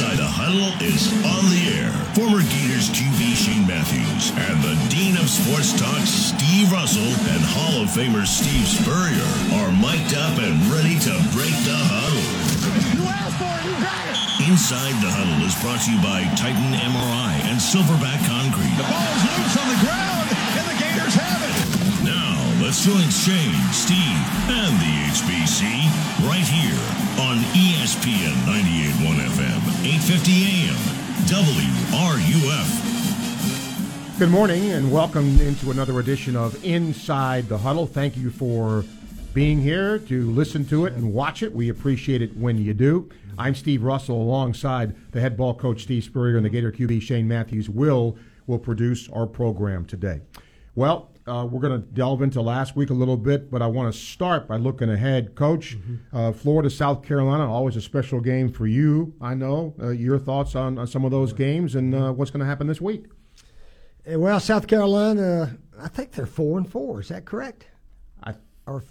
Inside the Huddle is on the air. Former Gators QB Shane Matthews and the Dean of Sports Talk, Steve Russell, and Hall of Famer Steve Spurrier are mic'd up and ready to break the huddle. You asked for it, you got it. Inside the Huddle is brought to you by Titan MRI and Silverback Concrete. The ball is loose on the ground, and the Gators have it. Now, let's join Shane, Steve, and the HBC right here on ESPN 98.1 FM, 850 AM, WRUF. Good morning and welcome into another edition of Inside the Huddle. Thank you for being here to listen to it and watch it. We appreciate it when you do. I'm Steve Russell alongside the head ball coach Steve Spurrier and the Gator QB Shane Matthews will will produce our program today. Well, uh, we're going to delve into last week a little bit, but I want to start by looking ahead. Coach, uh, Florida, South Carolina, always a special game for you. I know uh, your thoughts on, on some of those games and uh, what's going to happen this week. Uh, Well, South Carolina, I think they're four and four. Is that correct? I Or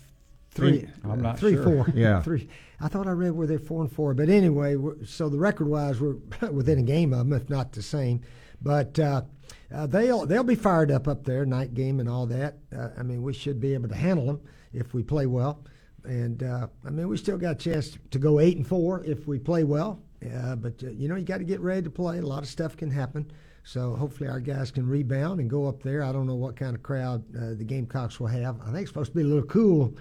three? Think- I'm not three, sure. four. Yeah. three. I thought I read where they're four and four, but anyway, so the record-wise, we're within a game of them, if not the same. But uh, they'll they'll be fired up up there, night game and all that. Uh, I mean, we should be able to handle them if we play well. And uh, I mean, we still got a chance to go eight and four if we play well. Uh, but uh, you know, you got to get ready to play. A lot of stuff can happen. So hopefully our guys can rebound and go up there. I don't know what kind of crowd uh, the Gamecocks will have. I think it's supposed to be a little cool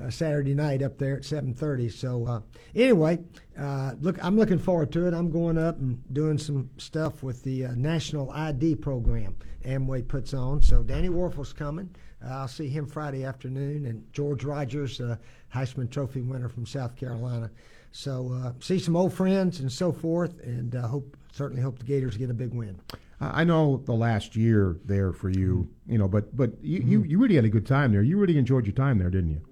uh, Saturday night up there at 7:30. So uh, anyway, uh, look, I'm looking forward to it. I'm going up and doing some stuff with the uh, National ID program Amway puts on. So Danny Wuerffel's coming. Uh, I'll see him Friday afternoon, and George Rogers, uh, Heisman Trophy winner from South Carolina. So uh, see some old friends and so forth, and uh, hope certainly hope the Gators get a big win. I know the last year there for you, you know, but but you, you, you really had a good time there. You really enjoyed your time there, didn't you?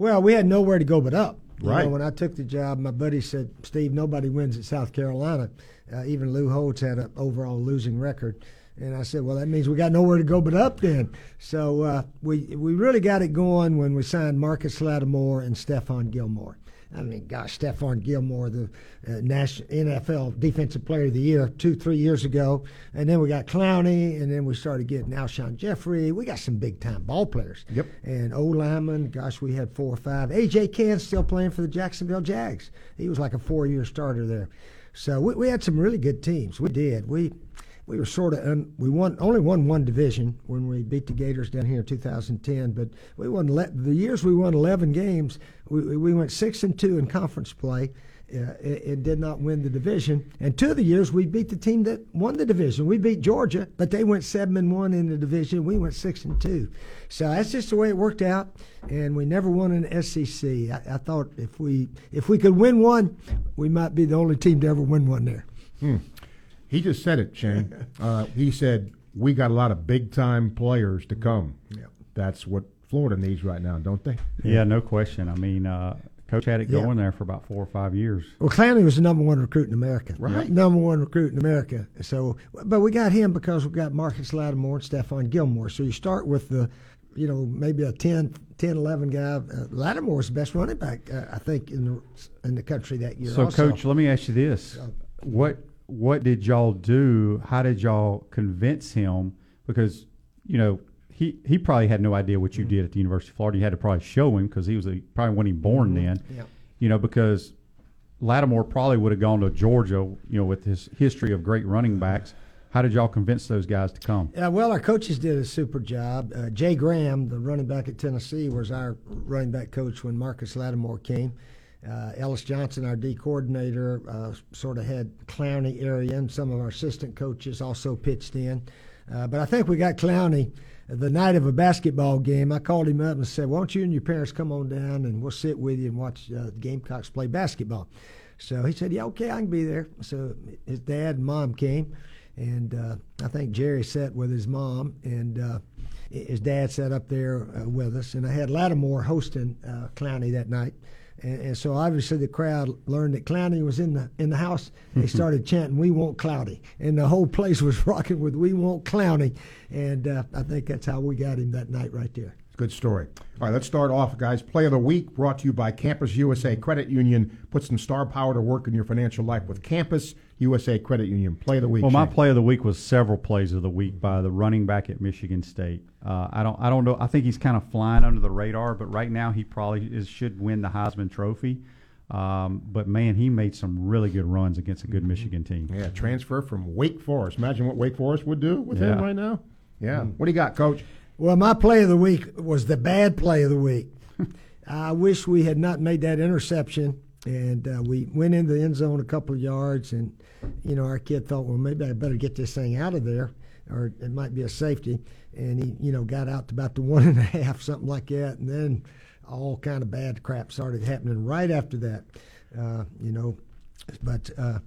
Well, we had nowhere to go but up. You Right. know, when I took the job, my buddy said, "Steve, nobody wins at South Carolina. Uh, even Lou Holtz had an overall losing record." And I said, "Well, that means we got nowhere to go but up then." So uh, we we really got it going when we signed Marcus Lattimore and Stephon Gilmore. I mean, gosh, Stephon Gilmore, the uh, national NFL Defensive Player of the Year two, three years ago, and then we got Clowney, and then we started getting Alshon Jeffery. We got some big time ball players. Yep. And O lineman, gosh, we had four or five. AJ Cann's still playing for the Jacksonville Jags. He was like a four year starter there. So we, we had some really good teams. We did. We we were sort of un, we won only won one division when we beat the Gators down here in 2010. But we won le- the years we won 11 games. We, we went six and two in conference play. Uh, did not win the division. And two of the years we beat the team that won the division. We beat Georgia, but they went seven and one in the division. We went six and two. So that's just the way it worked out. And we never won an SEC. I, I thought if we if we could win one, we might be the only team to ever win one there. He just said it, Shane. Uh, he said we got a lot of big time players to come. Yeah. That's what Florida needs right now, don't they? Yeah, no question. I mean, uh, Coach had it Yeah. going there for about four or five years. Well, Clowney was the number one recruit in America. Right. Number one recruit in America. So, but we got him because we got Marcus Lattimore and Stephon Gilmore. So you start with the, you know, maybe a 10, 10 11 guy. Uh, Lattimore's the best running back, uh, I think, in the in the country that year. So, also. Coach, let me ask you this: what what did y'all do? How did y'all convince him? Because you know he he probably had no idea what you did at the University of Florida. You had to probably show him because he was a, probably wasn't even born then. Yeah. You know because Lattimore probably would have gone to Georgia. You know with his history of great running backs. How did y'all convince those guys to come? Uh, well, our coaches did a super job. Uh, Jay Graham, the running back at Tennessee, was our running back coach when Marcus Lattimore came. Uh, Ellis Johnson, our D coordinator, uh, sort of had Clowney area, and some of our assistant coaches also pitched in. Uh, but I think we got Clowney the night of a basketball game. I called him up and said, "Why don't you and your parents come on down and we'll sit with you and watch uh, Gamecocks play basketball?" So he said, "Yeah, okay, I can be there." So his dad and mom came, and uh, I think Jerri sat with his mom, and uh, his dad sat up there uh, with us, and I had Lattimore hosting uh, Clowney that night. And, and so obviously the crowd learned that Clowney was in the in the house. They started chanting, "We want Clowney," and the whole place was rocking with "We want Clowney." And uh, I think that's how we got him that night right there. Good story. All right, let's start off, guys. Play of the week brought to you by Campus USA Credit Union. Put some star power to work in your financial life with Campus USA Credit Union. Play of the week. Well, my Shane. play of the week was several plays of the week by the running back at Michigan State. Uh, I don't, I don't know. I think he's kind of flying under the radar, but right now he probably is, should win the Heisman Trophy. Um, but man, he made some really good runs against a good Michigan team. Yeah, transfer from Wake Forest. Imagine what Wake Forest would do with him Yeah. Mm-hmm. right now. Yeah. What do you got, Coach? Well, my play of the week was the bad play of the week. I wish we had not made that interception, and uh, we went into the end zone a couple of yards, and you know our kid thought, well, maybe I better get this thing out of there, or it might be a safety, and he you know got out to about the one and a half, something like that, and then all kind of bad crap started happening right after that, uh, you know, but. Uh,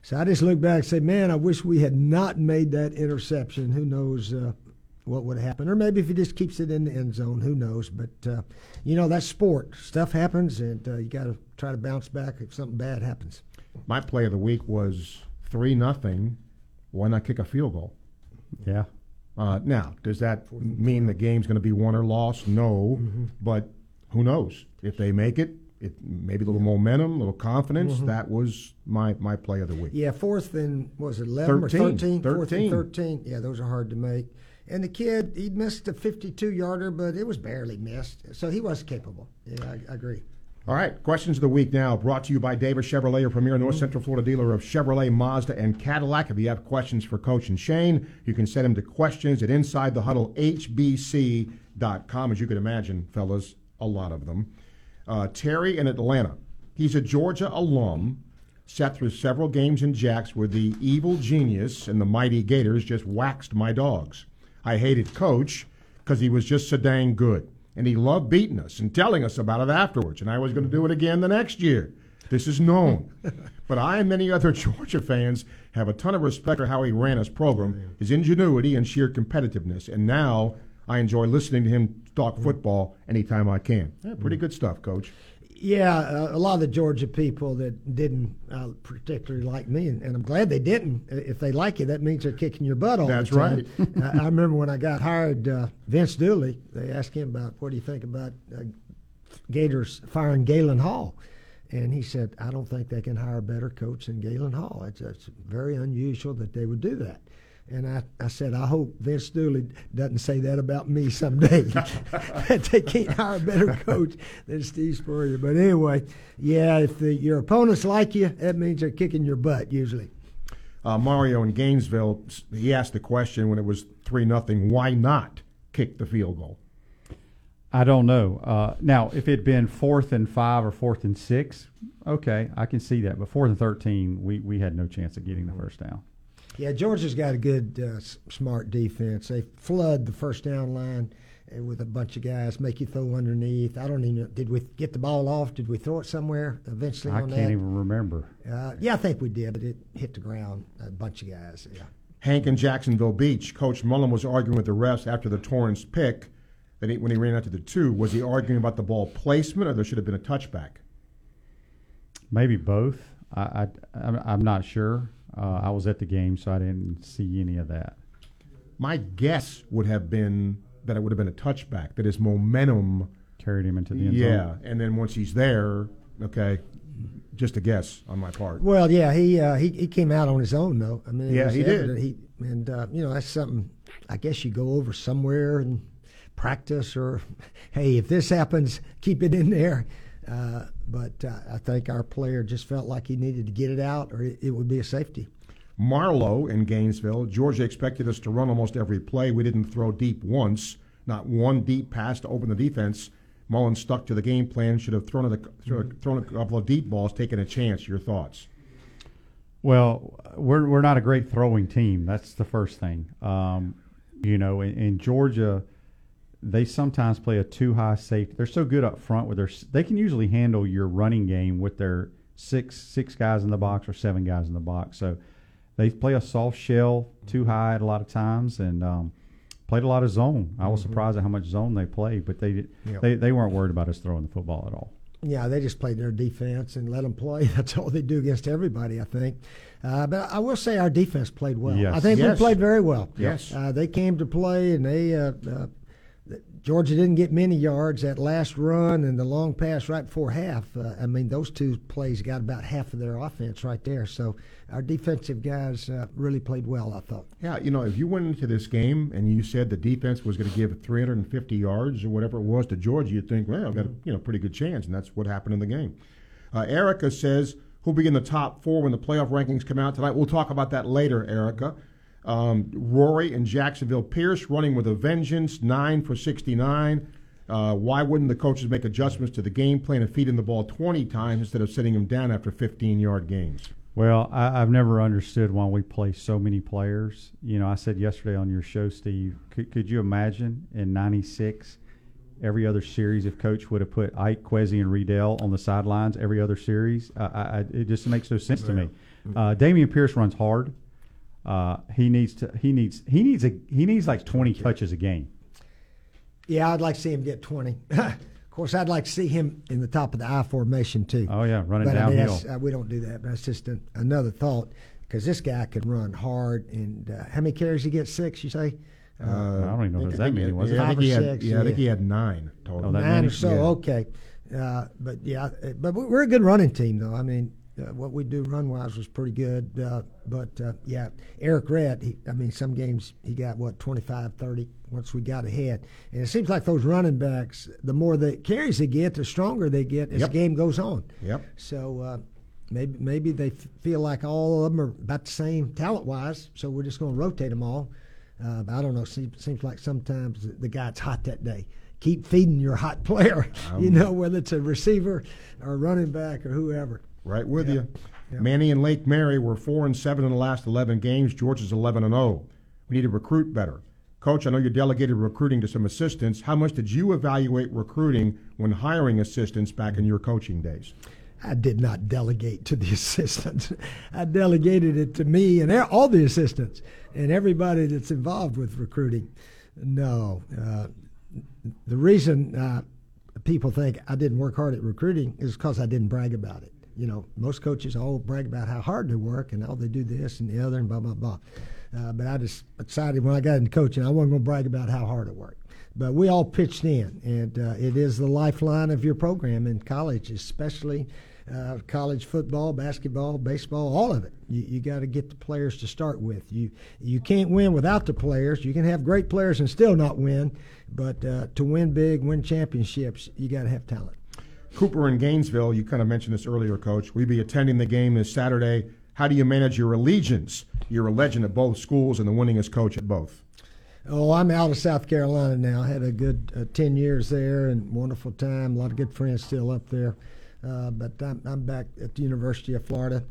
so I just look back and say, man, I wish we had not made that interception. Who knows uh, what would happen? Or maybe if he just keeps it in the end zone, who knows? But, uh, you know, that's sport. Stuff happens, and uh, you got to try to bounce back if something bad happens. My play of the week was 3 nothing. Why not kick a field goal? Yeah. Uh, now, does that mean the game's going to be won or lost? No, Mm-hmm. but who knows? If they make it, it maybe a little momentum, a little confidence. Mm-hmm. That was my my play of the week. Yeah, fourth and, what was it 11 or 13, 13? Fourth and 13. 13. Yeah, those are hard to make. And the kid, he missed a 52 yarder, but it was barely missed. So he was capable. Yeah, I, I agree. All right, questions of the week now brought to you by Davis Chevrolet, your premier North. Central Florida dealer of Chevrolet, Mazda, and Cadillac. If you have questions for Coach and Shane, you can send them to questions at InsideTheHuddleHBC.com. As you can imagine, fellas, a lot of them. Uh, Terry in Atlanta. He's a Georgia alum. Sat through several games in Jacks where the evil genius and the mighty Gators just waxed my dogs. I hated Coach because he was just so dang good. And he loved beating us and telling us about it afterwards. And I was going to do it again the next year. This is known. but I and many other Georgia fans have a ton of respect for how he ran his program, his ingenuity, and sheer competitiveness. And now I enjoy listening to him talk mm. football anytime I can. Yeah, pretty mm. good stuff, Coach. Yeah, uh, a lot of the Georgia people that didn't uh, particularly like me, and, and I'm glad they didn't. Uh, If they like you, that means they're kicking your butt all That's the time. That's I, I remember when I got hired, uh, Vince Dooley, they asked him about what do you think about uh, Gators firing Galen Hall, and he said, I don't think they can hire a better coach than Galen Hall. It's, it's very unusual that they would do that. And I, I said, I hope Vince Dooley doesn't say that about me someday. that they can't hire a better coach than Steve Spurrier. But anyway, yeah, if the, your opponents like you, that means they're kicking your butt usually. Uh, Mario in Gainesville, he asked the question when it was 3 nothing. why not kick the field goal? I don't know. Uh, now, if it'd been fourth and five or fourth and six, okay, I can see that. But fourth and thirteen, we, we had no chance of getting the first down. Yeah, Georgia's got a good, uh, s- smart defense. They flood the first down line uh, with a bunch of guys, make you throw underneath. I don't even know. Did we get the ball off? Did we throw it somewhere eventually I on can't that? even remember. Uh, yeah, I think we did, but it hit the ground. A bunch of guys. Yeah. Hank in Jacksonville Beach, Coach Mullen was arguing with the refs after the Torrence pick that he, when he ran out to the two. Was he arguing about the ball placement or there should have been a touchback? Maybe both. I, I I'm, I'm not sure. Uh, I was at the game, so I didn't see any of that. My guess would have been that it would have been a touchback, that his momentum, Carried him into the end yeah, zone. Yeah, and then once he's there, okay, just a guess on my part. Well, yeah, he uh, he he came out on his own though. I mean, Yeah, was he did. He and uh, you know that's something. I guess you go over somewhere and practice, or hey, if this happens, keep it in there. Uh, but uh, I think our player just felt like he needed to get it out, or it, it would be a safety. Marlowe in Gainesville, Georgia expected us to run almost every play. We didn't throw deep once, not one deep pass to open the defense. Mullen stuck to the game plan. Should have thrown a, thrown a couple of deep balls, taken a chance. Your thoughts? Well, we're we're not a great throwing team. That's the first thing. Um, you know, in, in Georgia, they sometimes play a too high safety. They're so good up front with their. They can usually handle your running game with their six six guys in the box or seven guys in the box. So they play a soft shell too high at a lot of times and um, played a lot of zone. I was surprised at how much zone they played, but they did, Yep. they they weren't worried about us throwing the football at all. Yeah, they just played their defense and let them play. That's all they do against everybody, I think. Uh, but I will say our defense played well. Yes. I think Yes. we played very well. Yes. Uh, they came to play and they uh, uh, Georgia didn't get many yards. That last run and the long pass right before half, uh, I mean, those two plays got about half of their offense right there. So our defensive guys uh, really played well, I thought. Yeah, you know, if you went into this game and you said the defense was going to give 350 yards or whatever it was to Georgia, you'd think, well, I've got a you know pretty good chance, and that's what happened in the game. Uh, Erica says who'll be in the top four when the playoff rankings come out tonight. We'll talk about that later, Erica. Um, Rory and Jacksonville Pierce running with a vengeance, nine for 69. Uh, why wouldn't the coaches make adjustments to the game plan and feed him the ball 20 times instead of sitting him down after 15 yard games? Well, I, I've never understood why we play so many players. You know, I said yesterday on your show, Steve, could, could you imagine in '96 every other series if Coach would have put Ike, Kwesi, and Reidel on the sidelines every other series? I, I, it just makes no sense to me. Uh, Dameon Pierce runs hard. Uh, he needs to. He needs. He needs a. He needs like 20 touches a game. Yeah, I'd like to see him get 20. of course, I'd like to see him in the top of the I formation, too. Oh yeah, running but I mean, downhill. that's, uh, we don't do that, but that's just an, another thought because this guy can run hard. And uh, how many carries he get? Six, you say? I don't even know if that think he many. had- Was yeah, it? I think Five he or had, six, yeah, I think he had nine total. Oh, that Nine many? or so, Yeah. okay. Uh, but yeah, uh, but we're a good running team, though. I mean, uh, what we do run wise was pretty good. Uh, but uh, yeah, Errict Rhett, he, I mean, some games he got what 25, 30 once we got ahead. And it seems like those running backs, the more the carries they get, the stronger they get as Yep. the game goes on. Yep. So uh, maybe maybe they f- feel like all of them are about the same talent wise, so we're just going to rotate them all. Uh, but I don't know. Seems, seems like sometimes the, the guy's hot that day. Keep feeding your hot player, you know, whether it's a receiver or running back or whoever. Right with Yeah. you. Yeah. Manny and Lake Mary were four and seven in the last eleven games. Georgia's eleven and zero. We need to recruit better. Coach, I know you delegated recruiting to some assistants. How much did you evaluate recruiting when hiring assistants back in your coaching days? I did not delegate to the assistants. I delegated it to me and all the assistants and everybody that's involved with recruiting. No, uh, the reason uh, people think I didn't work hard at recruiting is because I didn't brag about it. You know, most coaches all brag about how hard they work and how they do this and the other and blah blah blah. Uh, but I just decided when I got into coaching, I wasn't going to brag about how hard I worked. But we all pitched in, and uh, it is the lifeline of your program in college, especially uh, college football, basketball, baseball, all of it. You, you got to get the players to start with. You you can't win without the players. You can have great players and still not win, but uh, to win big, win championships, you got to have talent. Cooper in Gainesville, you kind of mentioned this earlier, Coach. We'll be attending the game this Saturday. How do you manage your allegiance? You're a legend at both schools and the winningest coach at both. Oh, I'm out of South Carolina now. Had a good uh, ten years there and wonderful time. A lot of good friends still up there. Uh, but I'm, I'm back at the University of Florida.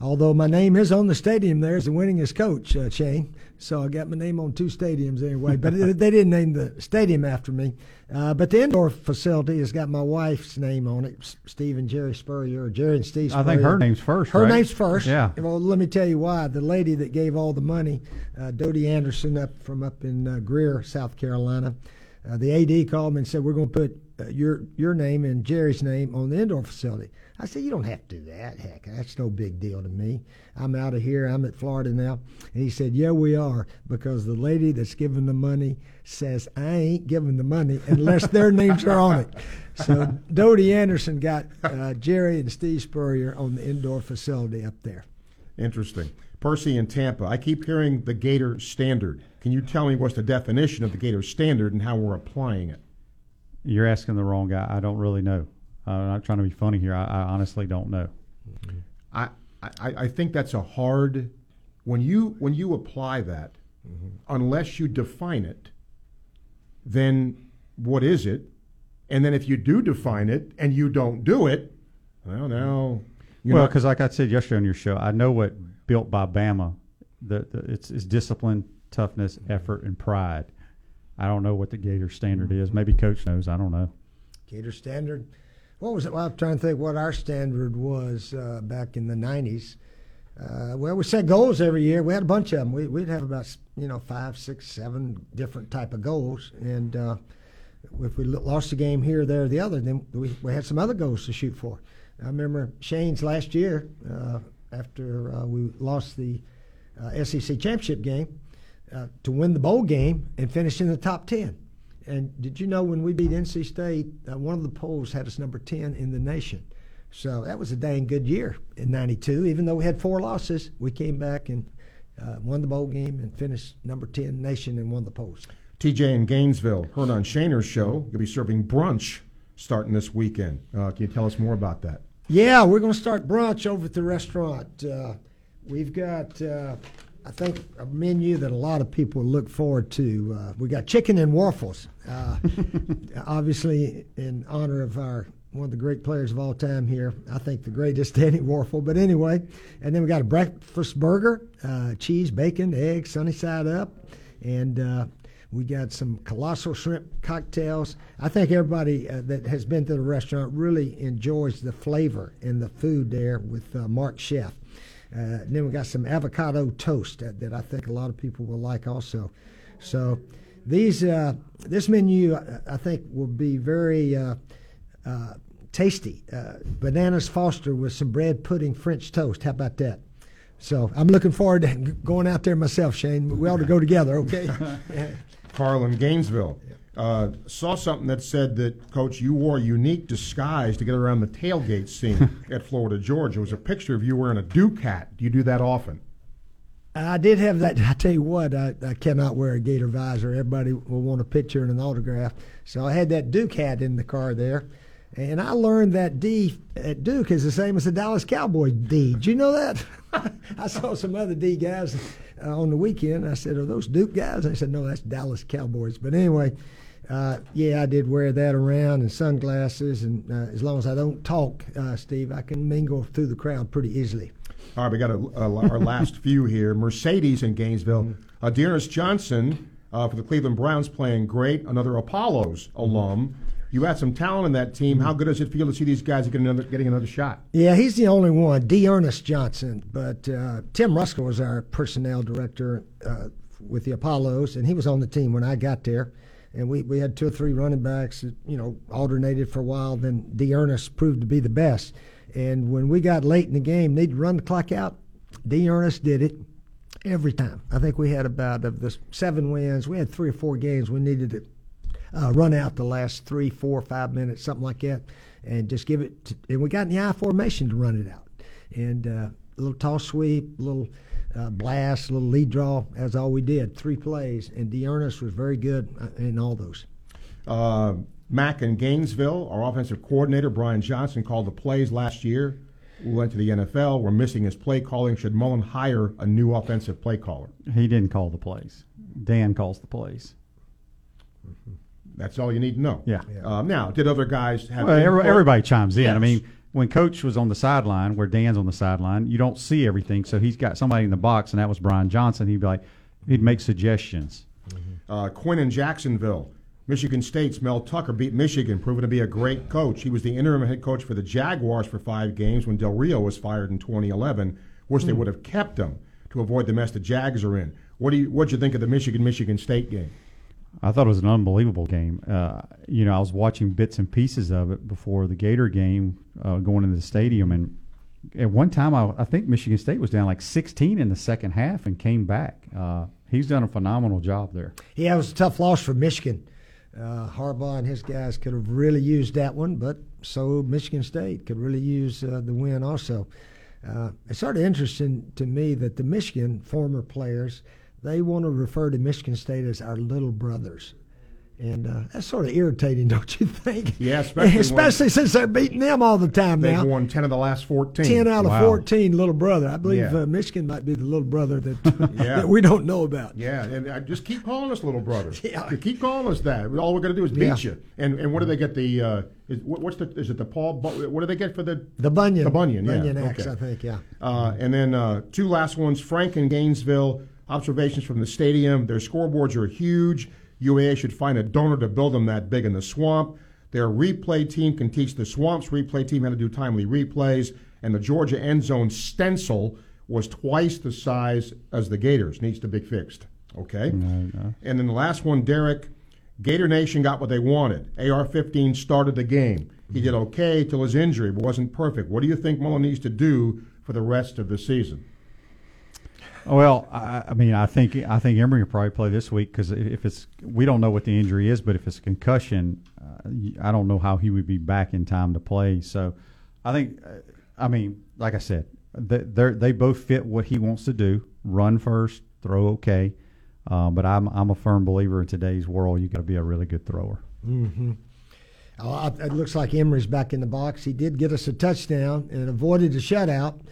Although my name is on the stadium there as the winningest coach, uh, Shane. So I got my name on two stadiums anyway. But it, they didn't name the stadium after me. Uh, but the indoor facility has got my wife's name on it, S- Steve and Jerri Spurrier, or Jerri and Steve I think her name's first. Her right? name's first. Yeah. Well, let me tell you why. The lady that gave all the money, uh, Dodie Anderson, up from up in uh, Greer, South Carolina, uh, the AD called me and said, "We're going to put uh, your your name and Jerri's name on the indoor facility." I said, "You don't have to do that. Heck, that's no big deal to me. I'm out of here. I'm at Florida now." And he said, "Yeah, we are, because the lady that's giving the money says I ain't giving the money unless their names are on it." So Dodie Anderson got uh, Jerri and Steve Spurrier on the indoor facility up there. Interesting. Percy in Tampa. I keep hearing the Gator standard. Can you tell me what's the definition of the Gator standard and how we're applying it? You're asking the wrong guy. I don't really know. Uh, I'm not trying to be funny here. I, I honestly don't know. I, I, I think that's a hard when you when you apply that, unless you define it, then what is it? And then if you do define it and you don't do it, well now you're well, because like I said yesterday on your show, I know what built by Bama. The, the it's, it's discipline, toughness, effort, and pride. I don't know what the Gator standard is. Maybe Coach knows. I don't know. Gator standard. What was it? Well, I'm trying to think what our standard was uh, back in the '90s. Uh, well, we set goals every year. We had a bunch of them. We, we'd have about you know five, six, seven different type of goals, and uh, if we lost a game here, there, or the other, then we, we had some other goals to shoot for. I remember Shane's last year uh, after uh, we lost the uh, SEC championship game to win the bowl game and finish in the top ten. And did you know when we beat NC State, uh, one of the polls had us number 10 in the nation. So that was a dang good year in 92. Even though we had four losses, we came back and uh, won the bowl game and finished number 10 nation and won the polls. TJ in Gainesville, Hernan Shaner's show. You'll be serving brunch starting this weekend. Uh, can you tell us more about that? Yeah, we're going to start brunch over at the restaurant. Uh, we've got, uh, I think, a menu that a lot of people look forward to. Uh, we got chicken and waffles, uh, obviously in honor of our one of the great players of all time here. I think the greatest, Danny Wuerffel. But anyway, and then we got a breakfast burger, uh, cheese, bacon, eggs, sunny side up, and uh, we got some colossal shrimp cocktails. I think everybody uh, that has been to the restaurant really enjoys the flavor and the food there with uh, Mark Chef. Uh, then we got some avocado toast that, that, I think a lot of people will like also. So these uh, this menu uh, I think will be very uh, tasty. bananas Foster with some bread pudding French toast. How about that? So I'm looking forward to going out there myself, Shane. We ought to go together, okay? Carl in Gainesville. Uh, saw something that said that, Coach, you wore a unique disguise to get around the tailgate scene at Florida Georgia. It was a picture of you wearing a Duke hat. Do you do that often? I did have that. I tell you what, I, I cannot wear a gator visor. Everybody will want a picture and an autograph. So I had that Duke hat in the car there. And I learned that D at Duke is the same as the Dallas Cowboys D. Did you know that? I saw some other D guys uh, on the weekend. I said, "Are those Duke guys?" I said, "No, that's Dallas Cowboys." But anyway, uh, yeah, I did wear that around and sunglasses. And uh, as long as I don't talk, uh, Steve, I can mingle through the crowd pretty easily. All right, we got a, a, our last few here. Mercedes in Gainesville. Mm-hmm. Uh, D'Ernest Johnson uh, for the Cleveland Browns playing great. Another Apollos alum. You had some talent in that team. How good does it feel to see these guys getting another, getting another shot? Yeah, he's the only one, D'Ernest Johnson. But uh, Tim Ruskell was our personnel director uh, with the Apollos, and he was on the team when I got there. And we, we had two or three running backs that, you know, alternated for a while. Then D'Ernest proved to be the best. And when we got late in the game, to run the clock out, D'Ernest did it every time. I think we had about, of the seven wins, we had three or four games we needed to uh, run out the last three, four, five minutes, something like that, and just give it. To, and we got in the I formation to run it out, and uh, a little toss sweep, a little uh, blast, a little lead draw. That's all we did. Three plays, and D'Ernest was very good uh, in all those. Uh, Mac in Gainesville, our offensive coordinator Brian Johnson called the plays last year. We went to the NFL. We're missing his play calling. Should Mullen hire a new offensive play caller? He didn't call the plays. Dan calls the plays. Mm-hmm. That's all you need to know. Yeah. Um, now, did other guys have? Well, everybody chimes in. Yes. I mean, when Coach was on the sideline, where Dan's on the sideline, you don't see everything. So he's got somebody in the box, and that was Brian Johnson. He'd be like, he'd make suggestions. Mm-hmm. Uh, Quinn in Jacksonville. Michigan State's Mel Tucker beat Michigan, proven to be a great coach. He was the interim head coach for the Jaguars for five games when Del Rio was fired in 2011. Wish they hmm. would have kept him to avoid the mess the Jags are in. What do you What'd you think of the Michigan Michigan State game? I thought it was an unbelievable game. Uh, you know, I was watching bits and pieces of it before the Gator game, uh, going into the stadium, and at one time, I, I, think Michigan State was down like 16 in the second half and came back. Uh, he's done a phenomenal job there. Yeah, it was a tough loss for Michigan. Uh, Harbaugh and his guys could have really used that one, but so Michigan State could really use uh, the win also. Uh, it's sort of interesting to me that the Michigan former players – they want to refer to Michigan State as our little brothers. And uh, that's sort of irritating, don't you think? Yeah, especially, especially since they're beating them all the time they've now. They've won 10 of the last 14. 10 out of wow. 14, little brother. I believe yeah. uh, Michigan might be the little brother that, yeah. that we don't know about. Yeah, and uh, just keep calling us little brother. yeah. Keep calling us that. All we're going to do is beat yeah. you. And and what do they get the, uh, is, what's the, is it the Paul, what do they get for the? The Bunyan. The Bunyan, yeah. Bunyan X, okay. I think, yeah. Uh, and then uh, two last ones, Frank in Gainesville observations from the stadium. Their scoreboards are huge. UAA should find a donor to build them that big in the swamp. Their replay team can teach the Swamps replay team how to do timely replays. And the Georgia end zone stencil was twice the size as the Gators. Needs to be fixed. Okay? No, no. And then the last one, Derek. Gator Nation got what they wanted. AR 15 started the game. He did okay till his injury, but wasn't perfect. What do you think Mullen needs to do for the rest of the season? Well, I, I mean, I think I think Emory will probably play this week because if it's we don't know what the injury is, but if it's a concussion, uh, I don't know how he would be back in time to play. So, I think, uh, I mean, like I said, they they both fit what he wants to do: run first, throw okay. Um, but I'm I'm a firm believer in today's world, you got to be a really good thrower. Mm-hmm. Uh, it looks like Emory's back in the box. He did get us a touchdown and avoided a shutout, uh,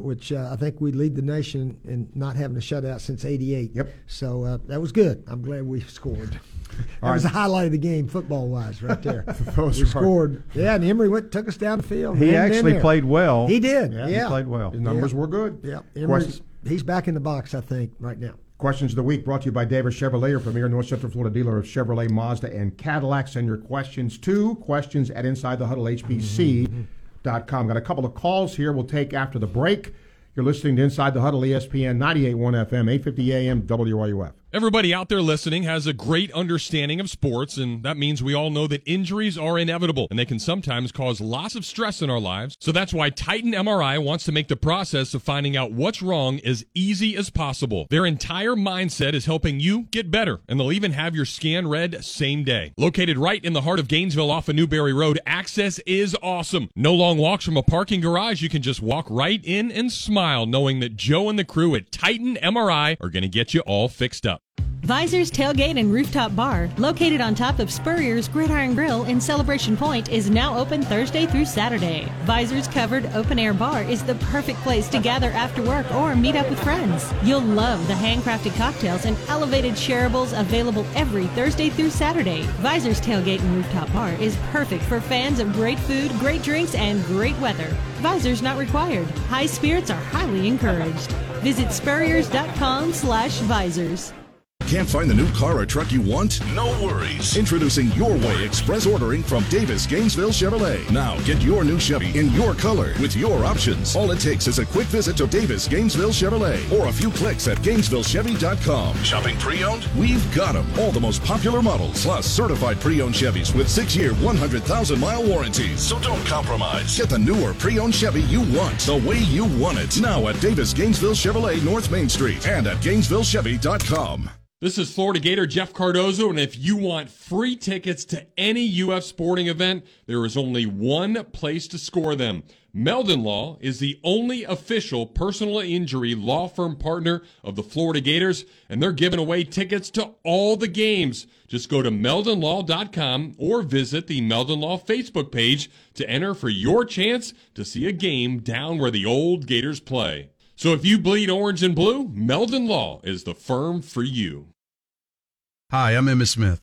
which uh, I think we lead the nation in not having a shutout since '88. Yep. So uh, that was good. I'm glad we scored. that was the highlight of the game, football wise, right there. we scored. Yeah, and Emory went took us down the field. He actually played well. He did. Yeah, Yeah, He played well. His numbers Yeah. were good. Yeah, Emory's, he's back in the box, I think, right now. questions of the week brought to you by Davis Chevrolet, your premier North Central Florida dealer of Chevrolet, Mazda, and Cadillac. Send your questions to questions at InsideTheHuddleHBC.com. Got a couple of calls here we'll take after the break. You're listening to Inside the Huddle, ESPN 98.1 FM, 850 AM, WRUF. Everybody out there listening has a great understanding of sports, and that means we all know that injuries are inevitable and they can sometimes cause lots of stress in our lives. So that's why Titan MRI wants to make the process of finding out what's wrong as easy as possible. Their entire mindset is helping you get better, and they'll even have your scan read same day. Located right in the heart of Gainesville off of Newberry Road, access is awesome. No long walks from a parking garage. You can just walk right in and smile knowing that Joe and the crew at Titan MRI are going to get you all fixed up. Visor's Tailgate and Rooftop Bar, located on top of Spurrier's Gridiron Grill in Celebration Point, is now open Thursday through Saturday. Visor's covered open air bar is the perfect place to gather after work or meet up with friends. You'll love the handcrafted cocktails and elevated shareables available every Thursday through Saturday. Visor's Tailgate and Rooftop Bar is perfect for fans of great food, great drinks, and great weather. Visors not required. High spirits are highly encouraged. Visit spurriers.com slash visors. Can't find the new car or truck you want? No worries. Introducing Your Way Express Ordering from Davis Gainesville Chevrolet. Now get your new Chevy in your color with your options. All it takes is a quick visit to Davis Gainesville Chevrolet or a few clicks at GainesvilleChevy.com. Shopping pre-owned? We've got them. All the most popular models, plus certified pre-owned Chevys with six-year, 100,000-mile warranties. So don't compromise. Get the newer pre-owned Chevy you want, the way you want it. Now at Davis Gainesville Chevrolet North Main Street and at GainesvilleChevy.com. This is Florida Gator Jeff Cardozo, and if you want free tickets to any UF sporting event, there is only one place to score them. Meldon Law is the only official personal injury law firm partner of the Florida Gators, and they're giving away tickets to all the games. Just go to meldonlaw.com or visit the Meldon Law Facebook page to enter for your chance to see a game down where the old Gators play. So if you bleed orange and blue, Meldon Law is the firm for you. Hi, I'm Emmitt Smith,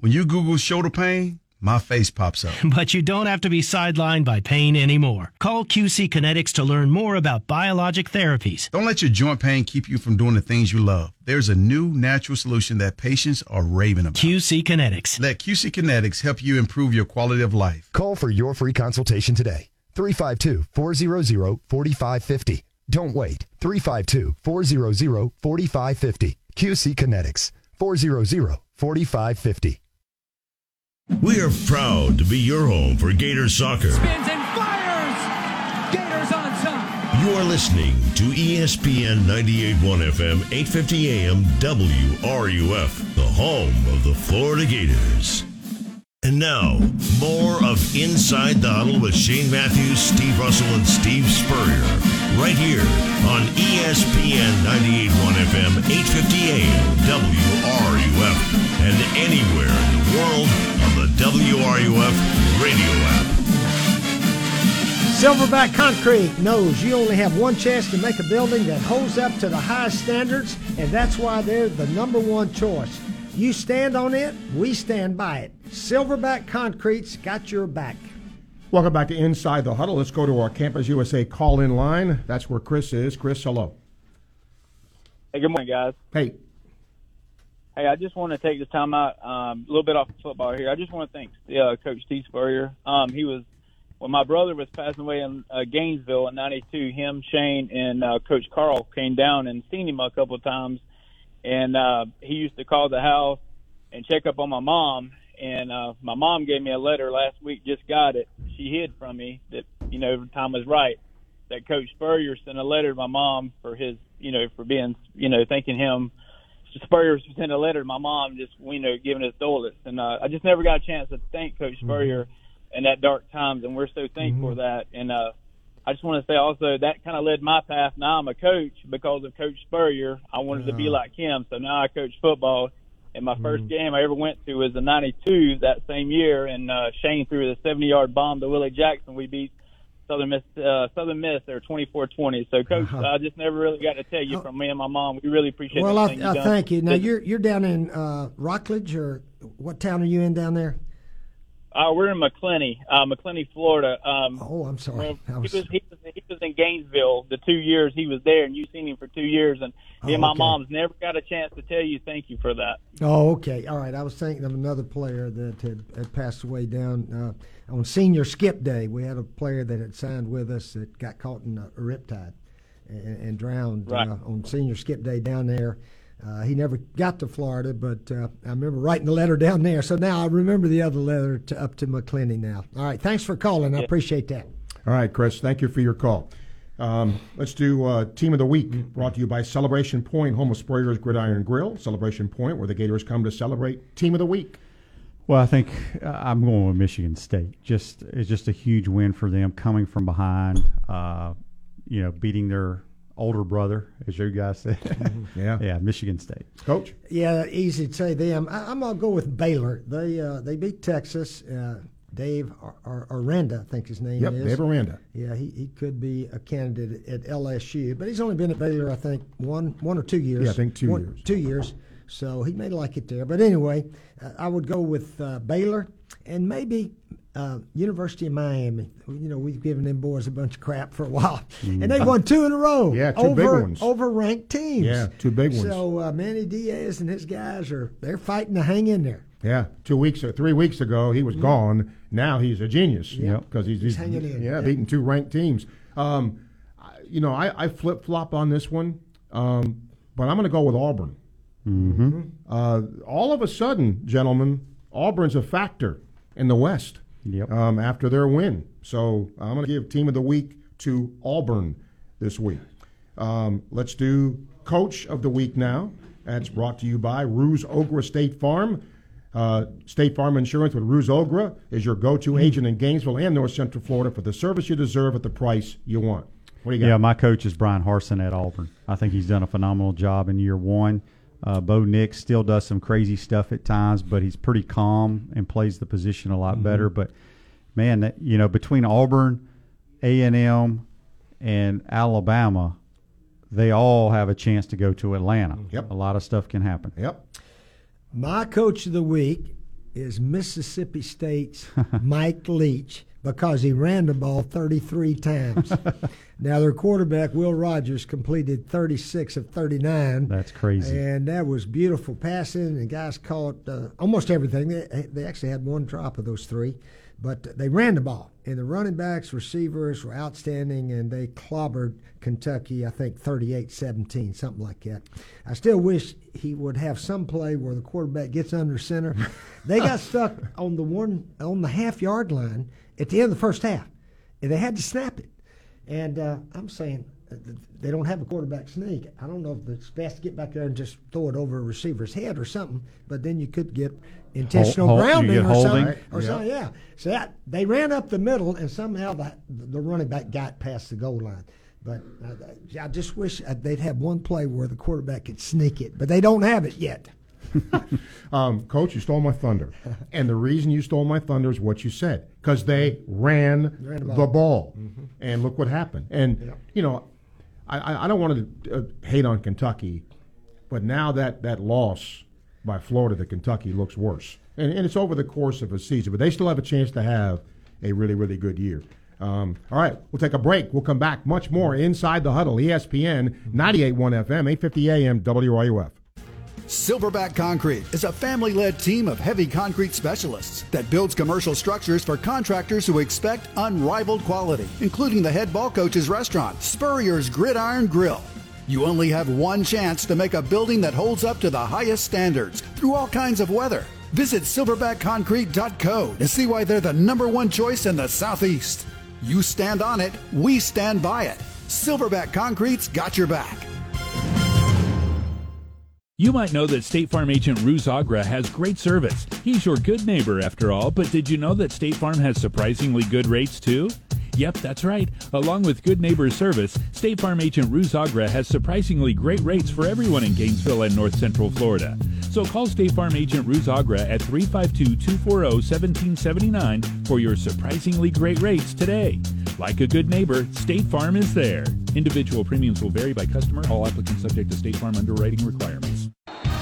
When you Google shoulder pain, my face pops up. But you don't have to be sidelined by pain anymore. Call QC Kinetix to learn more about biologic therapies. Don't let your joint pain keep you from doing the things you love. There's a new natural solution that patients are raving about. QC Kinetix. Let QC Kinetix help you improve your quality of life. Call for your free consultation today. 352 400 4550. Don't wait. 352 400 4550. QC Kinetix. 400 4550. We are proud to be your home for Gator Soccer. Spins and fires. Gators on top. You are listening to ESPN 98.1 FM, 850 AM, WRUF, the home of the Florida Gators. And now, more of Inside the Huddle with Shane Matthews, Steve Russell, and Steve Spurrier, right here on ESPN 98.1 FM, 850 AM, WRUF, and anywhere in the world WRUF radio app. Silverback Concrete knows you only have one chance to make a building that holds up to the highest standards, and that's why they're the number one choice. You stand on it, we stand by it. Silverback Concrete's got your back. Welcome back to Inside the Huddle. Let's go to our Campus USA call in line. That's where Chris is. Chris, hello. Hey, good morning, guys. Hey, Hey, I just want to take this time out, um, a little bit off of football here. I just want to thank uh, Coach Steve Spurrier. Um, he was when my brother was passing away in uh, Gainesville in '92. Him, Shane, and uh, Coach Carl came down and seen him a couple of times, and uh, he used to call the house and check up on my mom. And uh, my mom gave me a letter last week. Just got it. She hid from me that you know time was right. That Coach Spurrier sent a letter to my mom for his, you know, for being, you know, thanking him Spurrier sent a letter to my mom, just you know, giving us dollars, and uh, I just never got a chance to thank Coach Spurrier in that dark times, and we're so thankful for that. And uh, I just want to say also that kind of led my path. Now I'm a coach because of Coach Spurrier. I wanted to be like him, so now I coach football. And my first game I ever went to was in '92 that same year, and uh, Shane threw the 70-yard bomb to Willie Jackson. We beat Southern Miss, uh, Southern Miss, they were 24-20. So, Coach, I just never really got to tell you from me and my mom. We really appreciate well, I, I thank you. Now you're you're down in uh, Rockledge, or what town are you in down there? Uh, we're in Macclenny, uh, Macclenny, Florida. Um, Oh, I'm sorry. he, was- he, was, he was in Gainesville the two years he was there, and you've seen him for two years. And me Oh, and my okay. mom's never got a chance to tell you thank you for that. Oh, okay. All right. I was thinking of another player that had, had passed away down uh, on senior skip day. We had a player that had signed with us that got caught in a, a riptide and, and drowned Right. uh, on senior skip day down there. Uh, he never got to Florida, but uh, I remember writing the letter down there. So now I remember the other letter to, up to Macclenny now. All right. Thanks for calling. I appreciate that. All right, Chris, thank you for your call. Um, let's do uh, Team of the Week, brought to you by Celebration Point, home of Spurrier's Gridiron Grill. Celebration Point, where the Gators come to celebrate Team of the Week. Well, I think uh, I'm going with Michigan State. Just it's just a huge win for them coming from behind. Uh, you know, beating their older brother, as you guys said. Yeah. yeah, Michigan State. Coach? Yeah, easy to say them. I, I'm gonna go with Baylor. They uh, they beat Texas. Uh, Dave Ar- Ar- Aranda, I think his name Yep, is. Dave Aranda. Yeah, he, he could be a candidate at LSU, but he's only been at Baylor, I think, one one or two years. Yeah, I think two One- years. Two years. So he may like it there. But anyway, uh, I would go with uh, Baylor and maybe uh, University of Miami. You know, we've given them boys a bunch of crap for a while, and they won two in a row. Mm-hmm. Yeah, two over, big ones. Over ranked teams. Yeah, two big ones. So uh, Manny Diaz and his guys are they're fighting to hang in there. Yeah, two weeks or three weeks ago, he was gone. Now he's a genius. Yep. because he's, He's hanging in. Yeah, Yeah. beating two ranked teams. Um, I- you know, I, I flip flop on this one, um, but I'm going to go with Auburn. Mm-hmm. Uh, all of a sudden, gentlemen, Auburn's a factor in the West Yep. um, after their win. So I'm going to give Team of the Week to Auburn this week. Um, let's do Coach of the Week now. That's brought to you by Ruse Ogra State Farm. Uh, State Farm Insurance with Ruse Ogra is your go-to agent in Gainesville and North Central Florida for the service you deserve at the price you want. What do you got? Yeah, my coach is Bryan Harsin at Auburn. I think he's done a phenomenal job in year one. Uh, Bo Nix still does some crazy stuff at times, but he's pretty calm and plays the position a lot better. But man, that, you know, between Auburn, A and M, and Alabama, they all have a chance to go to Atlanta. Yep. a lot of stuff can happen. Yep. My coach of the week is Mississippi State's Mike Leach because he ran the ball 33 times. now, their quarterback, Will Rogers, completed 36 of 39. That's crazy. And that was beautiful passing, and guys caught uh, almost everything. They, they actually had one drop of those three, but they ran the ball. And the running backs, receivers were outstanding, and they clobbered Kentucky, I think 38 17, something like that. I still wish he would have some play where the quarterback gets under center. they got stuck on the one on the half yard line at the end of the first half, and they had to snap it. And uh, I'm saying uh, they don't have a quarterback sneak. I don't know if it's best to get back there and just throw it over a receiver's head or something, but then you could get intentional Hol- hol- you grounding or holding. something. Or yeah. something, yeah. So that, they ran up the middle, and somehow the, the running back got past the goal line. But uh, I just wish uh, they'd have one play where the quarterback could sneak it, but they don't have it yet. Um, Coach, you stole my thunder. and the reason you stole my thunder is what you said because they ran, Ran the the ball. ball. And look what happened. And, you know, I- I, I don't want to uh, hate on Kentucky, but now that, that loss by Florida to Kentucky looks worse. And, and it's over the course of a season, but they still have a chance to have a really, really good year. Um, all right, we'll take a break. We'll come back. Much more inside the huddle. ESPN 98.1 FM, 850 AM, WRUF. Silverback Concrete is a family led team of heavy concrete specialists that builds commercial structures for contractors who expect unrivaled quality, including the head ball coach's restaurant, Spurrier's Gridiron Grill. You only have one chance to make a building that holds up to the highest standards through all kinds of weather. Visit silverbackconcrete.co to see why they're the number one choice in the Southeast. You stand on it, we stand by it. Silverback Concrete's got your back. You might know that State Farm agent Ruse Agra has great service. He's your good neighbor after all, but did you know that State Farm has surprisingly good rates too? Yep, that's right. Along with good neighbor service, State Farm agent Ruse Agra has surprisingly great rates for everyone in Gainesville and North Central Florida. So call State Farm agent Ruse Agra at 352-240-1779 for your surprisingly great rates today. Like a good neighbor, State Farm is there. Individual premiums will vary by customer. All applicants subject to State Farm underwriting requirements.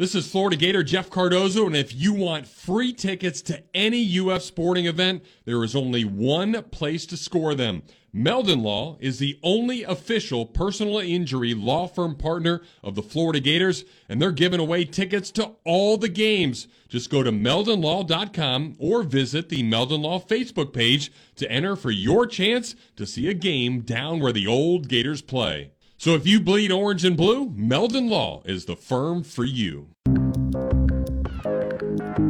This is Florida Gator Jeff Cardozo, and if you want free tickets to any UF sporting event, there is only one place to score them. Meldon Law is the only official personal injury law firm partner of the Florida Gators, and they're giving away tickets to all the games. Just go to meldonlaw.com or visit the Meldon Law Facebook page to enter for your chance to see a game down where the old Gators play. So if you bleed orange and blue, Meldon Law is the firm for you.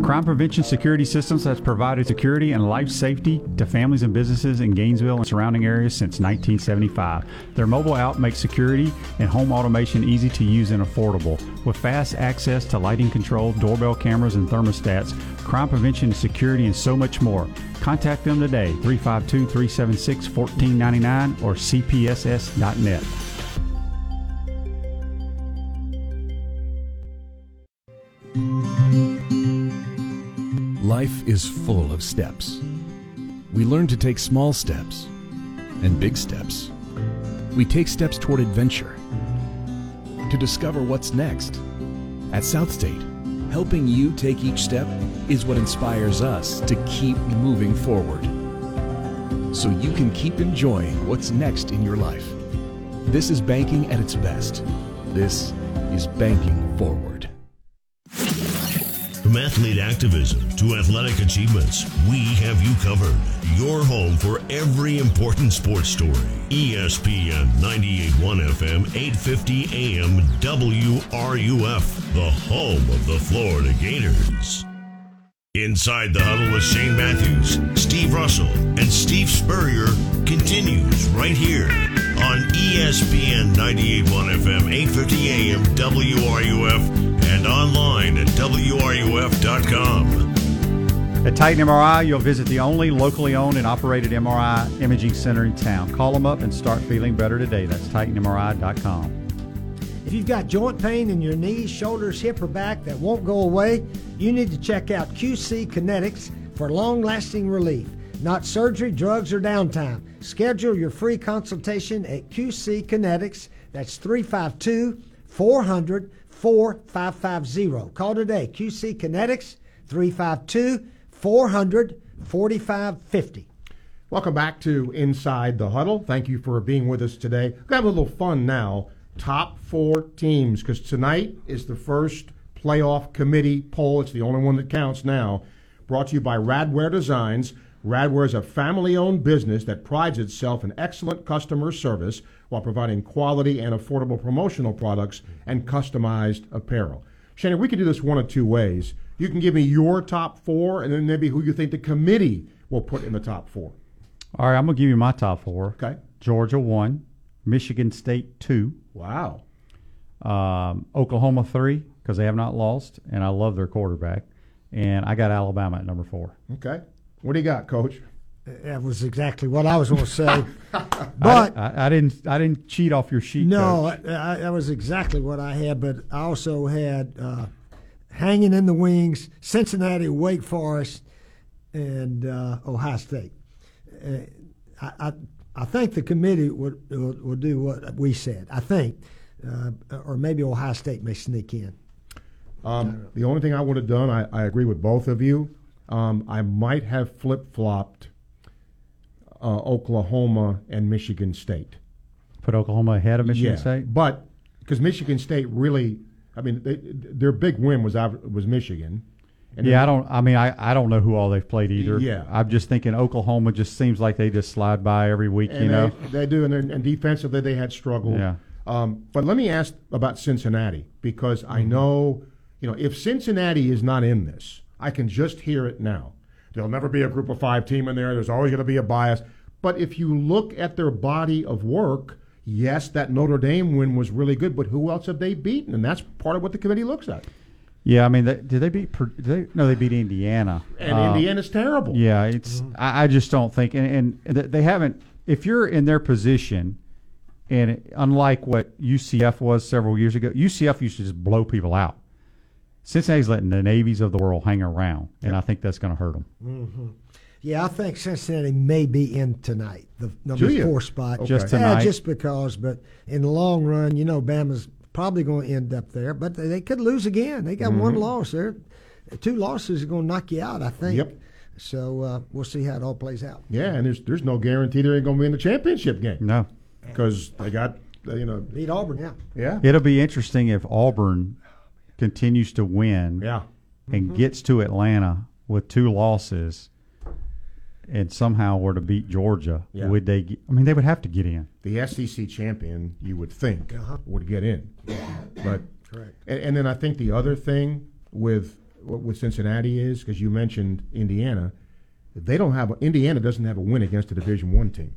Crime Prevention Security Systems has provided security and life safety to families and businesses in Gainesville and surrounding areas since 1975. Their mobile app makes security and home automation easy to use and affordable. With fast access to lighting control, doorbell cameras, and thermostats, crime prevention, security, and so much more. Contact them today, 352 376 1499 or cpss.net. Life is full of steps. We learn to take small steps and big steps. We take steps toward adventure to discover what's next. At South State, helping you take each step is what inspires us to keep moving forward so you can keep enjoying what's next in your life. This is banking at its best. This is banking forward. From athlete activism to athletic achievements, we have you covered. Your home for every important sports story. ESPN 98.1 FM, 850 AM, WRUF, the home of the Florida Gators. Inside the Huddle with Shane Matthews, Steve Russell, and Steve Spurrier continues right here on ESPN 98.1 FM, 850 AM, WRUF, and online at WRUF.com. At Titan MRI, you'll visit the only locally owned and operated MRI imaging center in town. Call them up and start feeling better today. That's TitanMRI.com. If you've got joint pain in your knees, shoulders, hip, or back that won't go away, you need to check out QC Kinetix for long lasting relief. Not surgery, drugs, or downtime. Schedule your free consultation at QC Kinetix. That's 352 400 4550. Call today. QC Kinetix 352 400 4550. Welcome back to Inside the Huddle. Thank you for being with us today. Have a little fun now. Top four teams, because tonight is the first playoff committee poll. It's the only one that counts now. Brought to you by Radware Designs. Radware is a family owned business that prides itself in excellent customer service while providing quality and affordable promotional products and customized apparel. Shannon, we can do this one of two ways. You can give me your top four and then maybe who you think the committee will put in the top four. All right, I'm going to give you my top four. Okay. Georgia, one. Michigan State, two. Wow. Um, Oklahoma, three, because they have not lost, and I love their quarterback. And I got Alabama at number four. Okay. What do you got, Coach? That was exactly what I was going to say. but I, I, I didn't I didn't cheat off your sheet. no. I, I, that was exactly what I had. But I also had uh, hanging in the wings Cincinnati, Wake Forest, and uh, Ohio State. Uh, I, I I think the committee would will, will do what we said. I think, uh, or maybe Ohio State may sneak in. Um, the only thing I would have done, I, I agree with both of you. Um, I might have flip flopped uh, Oklahoma and Michigan State. Put Oklahoma ahead of Michigan yeah, State. but because Michigan State really, I mean, they, their big win was was Michigan. And yeah, I don't. I mean, I, I don't know who all they've played either. Yeah. I'm just thinking Oklahoma just seems like they just slide by every week. And you know. they, they do, and, and defensively they had struggled. Yeah. Um, but let me ask about Cincinnati because I Mm-hmm. know, you know, if Cincinnati is not in this, I can just hear it now. There'll never be a group of five team in there. There's always going to be a bias. But if you look at their body of work, yes, that Notre Dame win was really good. But who else have they beaten? And that's part of what the committee looks at. Yeah, I mean, they, did they beat? Pur- Did they, no, they beat Indiana. And Uh, Indiana's terrible. Yeah, it's. I, I just don't think, and, and they haven't. If you're in their position, and it- unlike what UCF was several years ago, UCF used to just blow people out. Cincinnati's letting the navies of the world hang around, and I think that's going to hurt them. hmm Yeah, I think Cincinnati may be in tonight, the number four spot. Okay. Just Yeah, tonight? just because. But in the long run, you know, Bama's probably going to end up there. But they, they could lose again. They got one Mhm. loss there. Two losses are going to knock you out, I think. Yep. So uh, we'll see how it all plays out. Yeah, and there's there's no guarantee they're going to be in the championship game. No, because they got you know Beat Auburn, yeah. yeah. It'll be interesting if Auburn continues to win, yeah, and Mhm. gets to Atlanta with two losses, and somehow were to beat Georgia. Yeah. Would they? Get, I mean, they would have to get in. the SEC champion, you would think, Uh-huh. would get in. But Correct. And, and then I think the other thing with with Cincinnati is because you mentioned Indiana, they don't have Indiana doesn't have a win against a Division One team.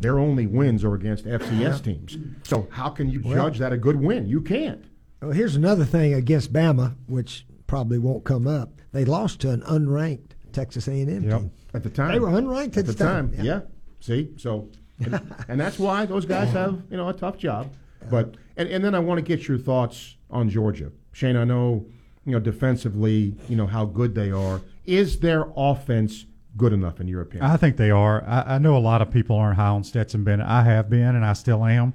Their only wins are against FCS Yeah. teams. So how can you Well- judge that a good win? You can't. Well, here's another thing against Bama, which probably won't come up. They lost to an unranked Texas A&M team. At the time, They were unranked at at the the time, time. yeah. Yeah. See, so, and, and that's why those guys have you know a tough job. But and, and then I want to get your thoughts on Georgia, Shane. I know you know defensively, you know how good they are. Is their offense good enough in your opinion? I think they are. I, I know a lot of people aren't high on Stetson Bennett. I have been, and I still am.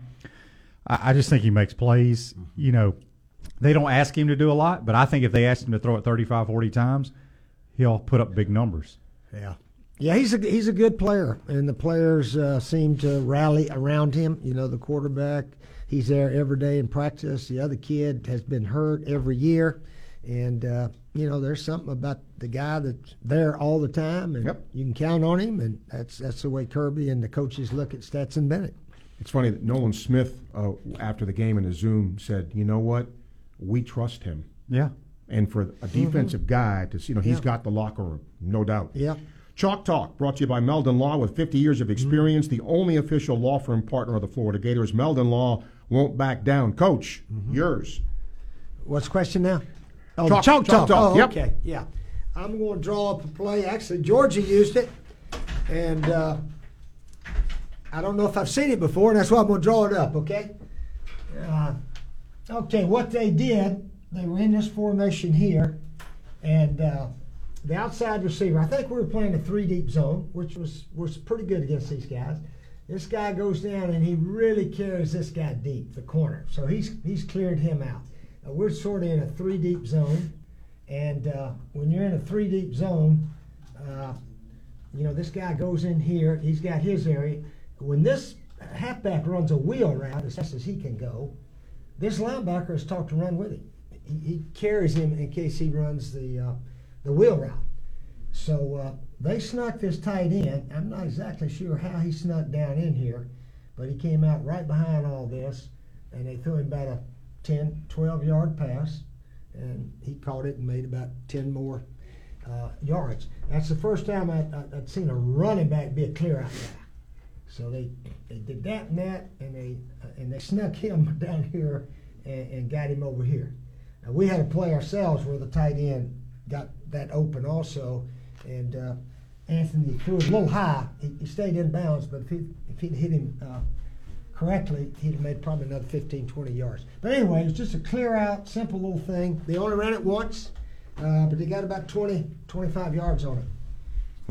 I, I just think he makes plays. You know, they don't ask him to do a lot, but I think if they asked him to throw it 35, 40 times, he'll put up big numbers. Yeah. Yeah, he's a he's a good player, and the players uh, seem to rally around him. You know, the quarterback, he's there every day in practice. The other kid has been hurt every year, and uh, you know, there's something about the guy that's there all the time, and you can count on him, and that's that's the way Kirby and the coaches look at Stetson Bennett. It's funny that Nolan Smith, uh, after the game in a Zoom, said, "You know what? We trust him." Yeah. And for a defensive guy to, see, you know, he's Yeah. got the locker room, no doubt. Yeah. Chalk Talk, brought to you by Meldon Law with 50 years of experience, the only official law firm partner of the Florida Gators. Meldon Law won't back down. Coach, yours. What's the question now? Oh, Chalk- chalk, chalk talk. talk, Oh, yep. okay. Yeah. I'm going to draw up a play. Actually, Georgia used it, and uh, I don't know if I've seen it before, and that's why I'm going to draw it up. Okay. Uh, okay. What they did, they were in this formation here, and uh, the outside receiver. I think we were playing a three deep zone, which was was pretty good against these guys. This guy goes down and he really carries this guy deep, the corner. So he's he's cleared him out. We're sort of in a three deep zone, and uh, when you're in a three deep zone, uh, you know this guy goes in here. He's got his area. When this halfback runs a wheel route as fast as he can go, this linebacker is taught to run with him. He, he carries him in case he runs the uh, the wheel route. So uh, they snuck this tight end. I'm not exactly sure how he snuck down in here, but he came out right behind all this, and they threw him about a 10, 12 yard pass, and he caught it and made about 10 more uh, yards. That's the first time I, I, I'd seen a running back be a clear out guy. So they, they did that and that, and they uh, and they snuck him down here and, and got him over here. We had a play ourselves where the tight end got that open also, and uh, Anthony threw it a little high. He, he stayed in bounds, but if he if he'd hit him uh, correctly, he'd have made probably another 15, 20 yards. But anyway, it was just a clear out, simple little thing. They only ran it once, uh, but they got about 20, 25 yards on it.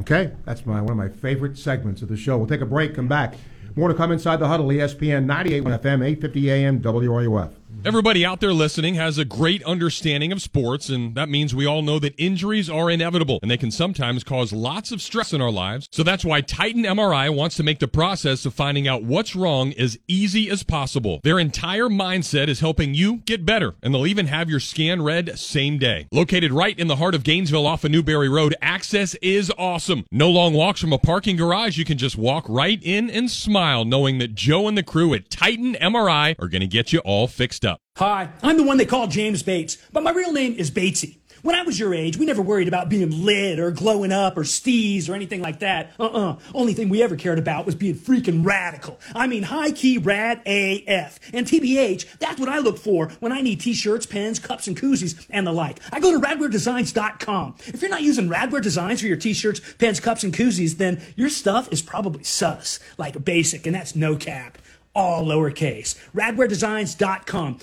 Okay, that's my one of my favorite segments of the show. We'll take a break, come back. More to come inside the huddle, ESPN 98.1 FM, 850 AM, WRUF. Everybody out there listening has a great understanding of sports, and that means we all know that injuries are inevitable and they can sometimes cause lots of stress in our lives. So that's why Titan MRI wants to make the process of finding out what's wrong as easy as possible. Their entire mindset is helping you get better, and they'll even have your scan read same day. Located right in the heart of Gainesville off of Newberry Road, access is awesome. No long walks from a parking garage. You can just walk right in and smile knowing that Joe and the crew at Titan MRI are going to get you all fixed up. Hi, I'm the one they call James Bates, but my real name is Batesy. When I was your age, we never worried about being lit or glowing up or steez or anything like that. Uh-uh. Only thing we ever cared about was being freaking radical. I mean, high key rad AF. And TBH, that's what I look for when I need t-shirts, pens, cups, and koozies, and the like. I go to radwaredesigns.com. If you're not using Radware Designs for your t-shirts, pens, cups, and koozies, then your stuff is probably sus, like basic, and that's no cap. All lowercase. Radwaredesigns.com.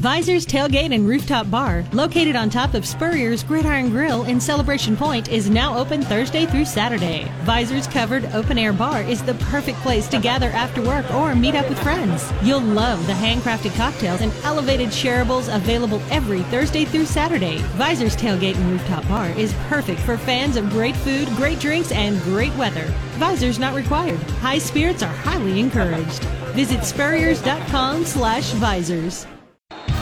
Visors Tailgate and Rooftop Bar, located on top of Spurrier's Gridiron Grill in Celebration Point, is now open Thursday through Saturday. Visors Covered Open Air Bar is the perfect place to gather after work or meet up with friends. You'll love the handcrafted cocktails and elevated shareables available every Thursday through Saturday. Visors Tailgate and Rooftop Bar is perfect for fans of great food, great drinks, and great weather. Visors not required. High spirits are highly encouraged. Visit spurriers.com slash visors.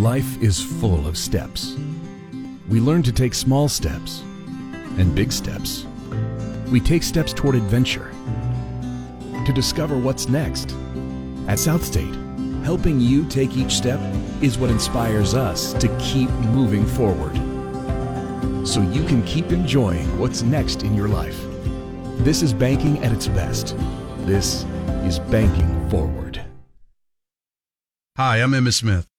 Life is full of steps. We learn to take small steps and big steps. We take steps toward adventure to discover what's next. At South State, helping you take each step is what inspires us to keep moving forward so you can keep enjoying what's next in your life. This is banking at its best. This is banking forward. Hi, I'm Emmitt Smith,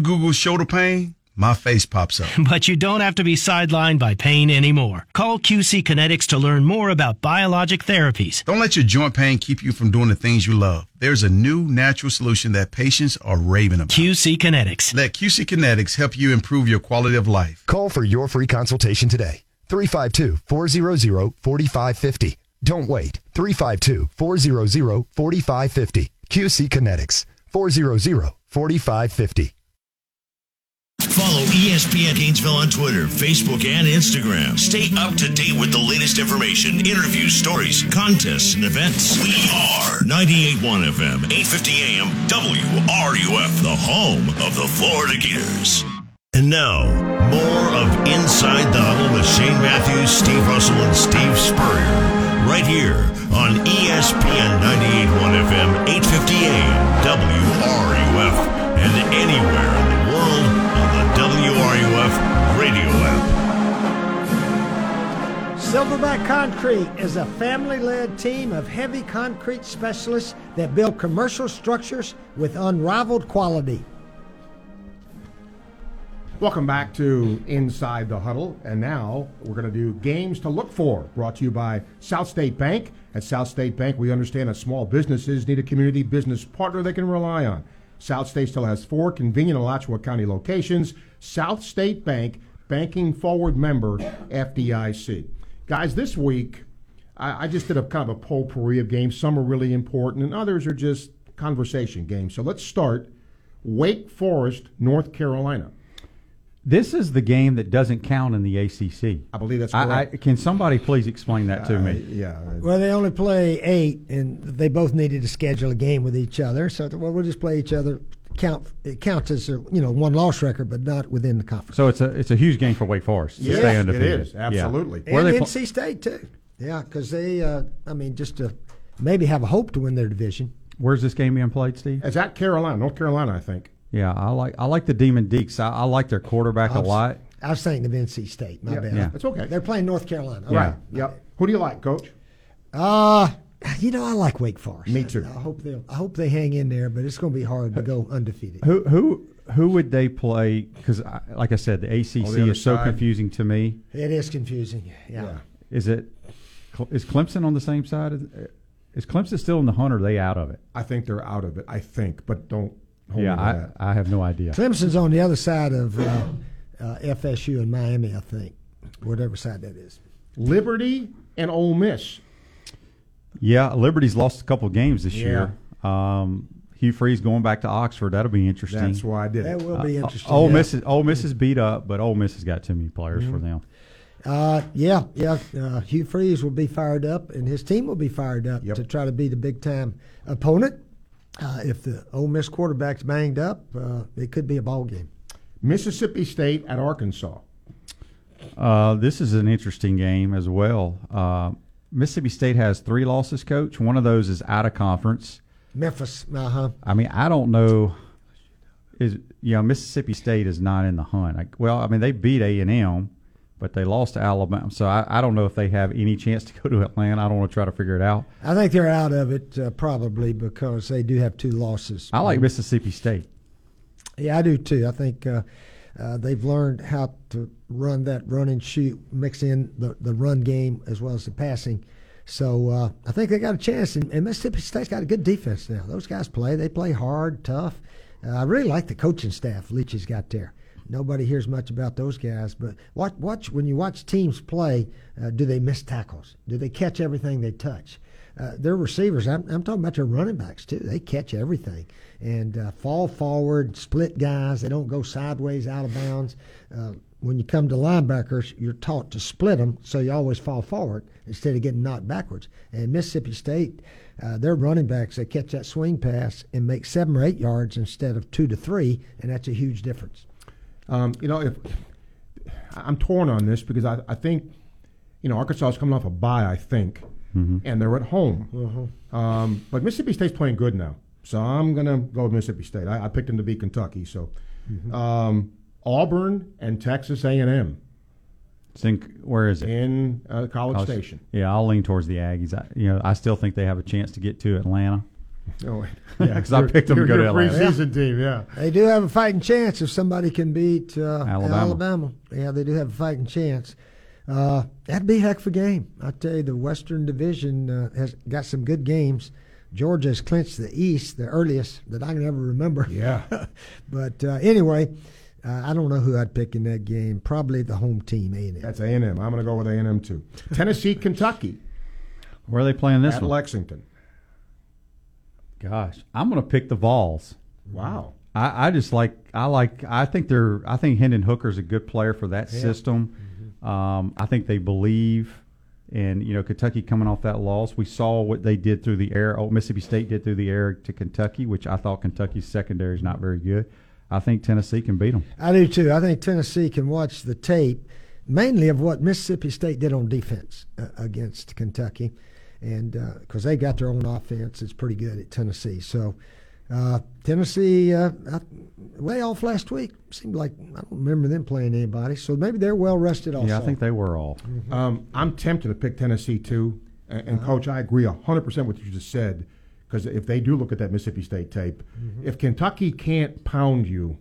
Google shoulder pain, my face pops up. But you don't have to be sidelined by pain anymore. Call QC Kinetix to learn more about biologic therapies. Don't let your joint pain keep you from doing the things you love. There's a new natural solution that patients are raving about. QC Kinetix. Let QC Kinetix help you improve your quality of life. Call for your free consultation today. 352 400 4550. Don't wait. 352 400 4550. QC Kinetix. 400 4550. Follow ESPN Gainesville on Twitter, Facebook, and Instagram. Stay up to date with the latest information, interviews, stories, contests, and events. We are 98.1 FM, 850 AM, WRUF, the home of the Florida Gators. And now, more of Inside the Huddle with Shane Matthews, Steve Russell, and Steve Spurrier. Right here on ESPN 98.1 FM, 850 AM, WRUF, and anywhere Silverback Concrete is a family led team of heavy concrete specialists that build commercial structures with unrivaled quality. Welcome back to Inside the Huddle. And now we're going to do games to look for, brought to you by South State Bank. At South State Bank, we understand that small businesses need a community business partner they can rely on. South State still has four convenient Alachua County locations. South State Bank, banking forward member, FDIC. Guys, this week I, I just did a kind of a potpourri of games. Some are really important, and others are just conversation games. So let's start. Wake Forest, North Carolina. This is the game that doesn't count in the ACC. I believe that's I, I, correct. can somebody please explain that to Uh, me? yeah. Well, they only play eight, and they both needed to schedule a game with each other. So well, we'll just play each other. Count it counts as a you know one loss record, but not within the conference. So it's a it's a huge game for Wake Forest. to Yes, stay it undefeated. is. Yeah. Absolutely. Where and they pl- NC State too. Yeah, because they, uh, I mean, just to maybe have a hope to win their division. Where's this game being played, Steve? It's at Carolina, North Carolina, I think. Yeah, I like I like the Demon Deacs. I, I like their quarterback I a was- lot. I was thinking of NC State. My Yeah, bad. yeah. It's okay. They're playing North Carolina. Yeah. Right. Yep. Who do you like, Coach? Uh you know, I like Wake Forest. Me too. I hope they I hope they hang in there, but it's going to be hard to go undefeated. Who who who would they play? Because like I said, the ACC the other is so side. confusing to me. It is confusing. Yeah. Is it? Is Clemson on the same side? Is Clemson still in the hunt? or Are they out of it? I think they're out of it. I think, but don't hold yeah, me I, that. I have no idea. Clemson's on the other side of uh, uh, FSU and Miami, I think, whatever side that is. Liberty and Ole Miss. Yeah, Liberty's lost a couple of games this Yeah. year. Um, Hugh Freeze going back to Oxford. That'll be interesting. That's why I did That will be Uh, interesting. Ole yeah. Miss is Ole Miss is beat up, but Ole Miss has got too many players for them. Uh, yeah, yeah. Uh, Hugh Freeze will be fired up, and his team will be fired up Yep. to try to beat a big time opponent. Uh, if the Ole Miss quarterback's banged up, uh, it could be a ball game. Mississippi State at Arkansas. Uh, this is an interesting game as well. Mississippi State has three losses, coach. One of those is out of conference. Memphis, uh huh. I mean, I don't know. Is you know Mississippi State is not in the hunt. Like, well, I mean they beat A and M, but they lost to Alabama. So I, I don't know if they have any chance to go to Atlanta. I don't want to try to figure it out. I think they're out of it uh, probably because they do have two losses. I like Mississippi State. Yeah, I do too. I think uh, uh, they've learned how to run that run and shoot, mix in the, the run game as well as the passing. So uh, I think they got a chance. And, and Mississippi State's got a good defense now. Those guys play. They play hard, tough. Uh, I really like the coaching staff Leach has got there. Nobody hears much about those guys, but watch, watch when you watch teams play. Uh, do they miss tackles? Do they catch everything they touch? Uh, their receivers, I'm, I'm talking about their running backs too. They catch everything and uh, fall forward, split guys. They don't go sideways out of bounds. When you come to linebackers, you're taught to split them, so you always fall forward instead of getting knocked backwards. And Mississippi State, uh, their running backs, they catch that swing pass and make seven or eight yards instead of two to three, and that's a huge difference. Um, you know, if I'm torn on this because I, I think, you know, Arkansas is coming off a bye, I think, and they're at home. Um, but Mississippi State's playing good now, so I'm gonna go with Mississippi State. I, I picked them to beat Kentucky, so um, Auburn and Texas A&M Think where is it? in uh, College College- Station. Yeah, I'll lean towards the Aggies. I, you know, I still think they have a chance to get to Atlanta. Oh, Yeah, 'cause I picked them to go to Atlanta. preseason team. Yeah, They do have a fighting chance if somebody can beat uh, Alabama. Alabama. Yeah, they do have a fighting chance. Uh, that'd be a heck of a game. I tell you, the Western Division uh, has got some good games. Georgia has clinched the East, the earliest that I can ever remember. Yeah. but uh, anyway, uh, I don't know who I'd pick in that game. Probably the home team, A&M. that's A&M. I'm gonna go with A&M too. Tennessee, Kentucky Where are they playing this at one? Lexington. Gosh, I'm going to pick the Vols. Wow. I, I just like I like I think they're I think Hendon Hooker's a good player for that system. Um, I think they believe in you know Kentucky coming off that loss. We saw what they did through the air. Oh, Mississippi State did through the air to Kentucky, which I thought Kentucky's secondary is not very good. I think Tennessee can beat them. I do too. I think Tennessee can watch the tape, mainly of what Mississippi State did on defense uh, against Kentucky, and because they got their own offense, it's pretty good at Tennessee. So uh, Tennessee, uh, I, way off last week, seemed like I don't remember them playing anybody. So maybe they're well rested. Also, Yeah, I think they were all. Um, I'm tempted to pick Tennessee too, and, and Coach, I agree hundred percent with what you just said. Because if they do look at that Mississippi State tape, if Kentucky can't pound you,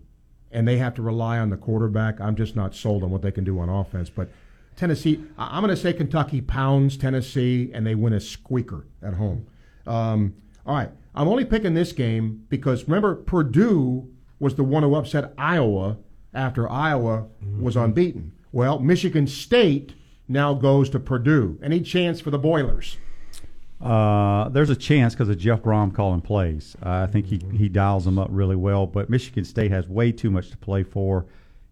and they have to rely on the quarterback, I'm just not sold on what they can do on offense. But Tennessee, I- I'm going to say Kentucky pounds Tennessee, and they win a squeaker at home. Um, all right, I'm only picking this game because remember Purdue was the one who upset Iowa after Iowa was unbeaten. Well, Michigan State now goes to Purdue. Any chance for the Boilers? Uh, there's a chance because of Jeff Brohm calling plays. I think he, he dials them up really well. But Michigan State has way too much to play for,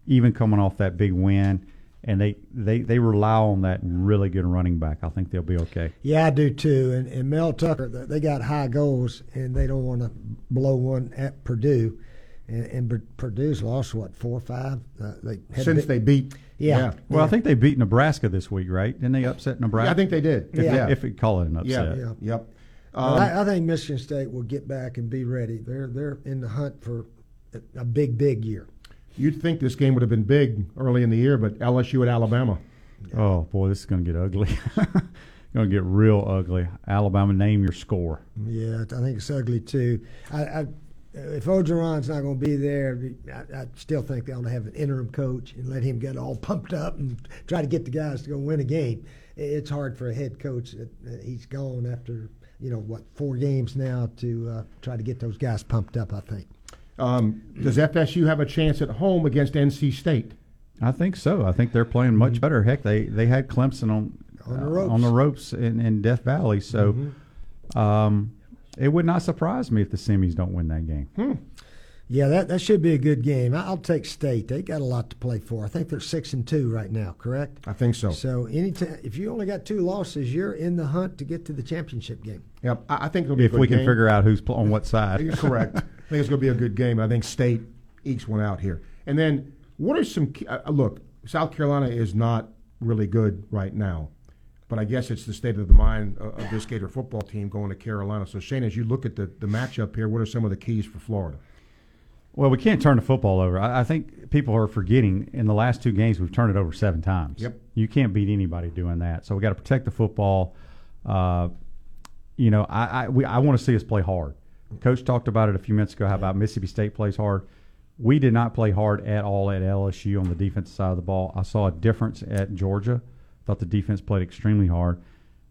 even coming off that big win. And they, they, they rely on that really good running back. I think they'll be okay. Yeah, I do too. And, and Mel Tucker, they got high goals, and they don't want to blow one at Purdue. And, and Purdue's lost what four or five uh, they since they beat. Yeah. yeah. Well, yeah. I think they beat Nebraska this week, right? Didn't they upset Nebraska? Yeah, I think they did. If, yeah. if we call it an upset. Yeah. Yep. Um, I, I, think Michigan State will get back and be ready. They're they're in the hunt for a big big year. You'd think this game would have been big early in the year, but LSU at Alabama. Oh boy, this is going to get ugly. going to get real ugly. Alabama, name your score. Yeah, I think it's ugly too. I, I if Orgeron's not going to be there, I, I, still think they ought to have an interim coach and let him get all pumped up and try to get the guys to go win a game. It's hard for a head coach that he's gone after you know what four games now to uh, try to get those guys pumped up. I think. Um, does FSU have a chance at home against NC State? I think so. I think they're playing much mm-hmm. better. Heck, they they had Clemson on on the ropes, uh, on the ropes in, in Death Valley. So. Mm-hmm. Um, it would not surprise me if the semis don't win that game. Hmm. Yeah, that, that should be a good game. I'll take State. They got a lot to play for. I think they're six and two right now. Correct? I think so. So anytime if you only got two losses, you're in the hunt to get to the championship game. Yep, I, I think it'll be if we game. can figure out who's on what side. You're correct. I think it's going to be a good game. I think State ekes one out here. And then what are some uh, look? South Carolina is not really good right now but I guess it's the state of the mind of this Gator football team going to Carolina. So, Shane, as you look at the, the matchup here, what are some of the keys for Florida? Well, we can't turn the football over. I, I think people are forgetting in the last two games we've turned it over seven times. Yep. You can't beat anybody doing that. So we got to protect the football. Uh, you know, I I, we, I want to see us play hard. Coach talked about it a few minutes ago. How about Mississippi State plays hard? We did not play hard at all at LSU on the defensive side of the ball. I saw a difference at Georgia. Thought the defense played extremely hard.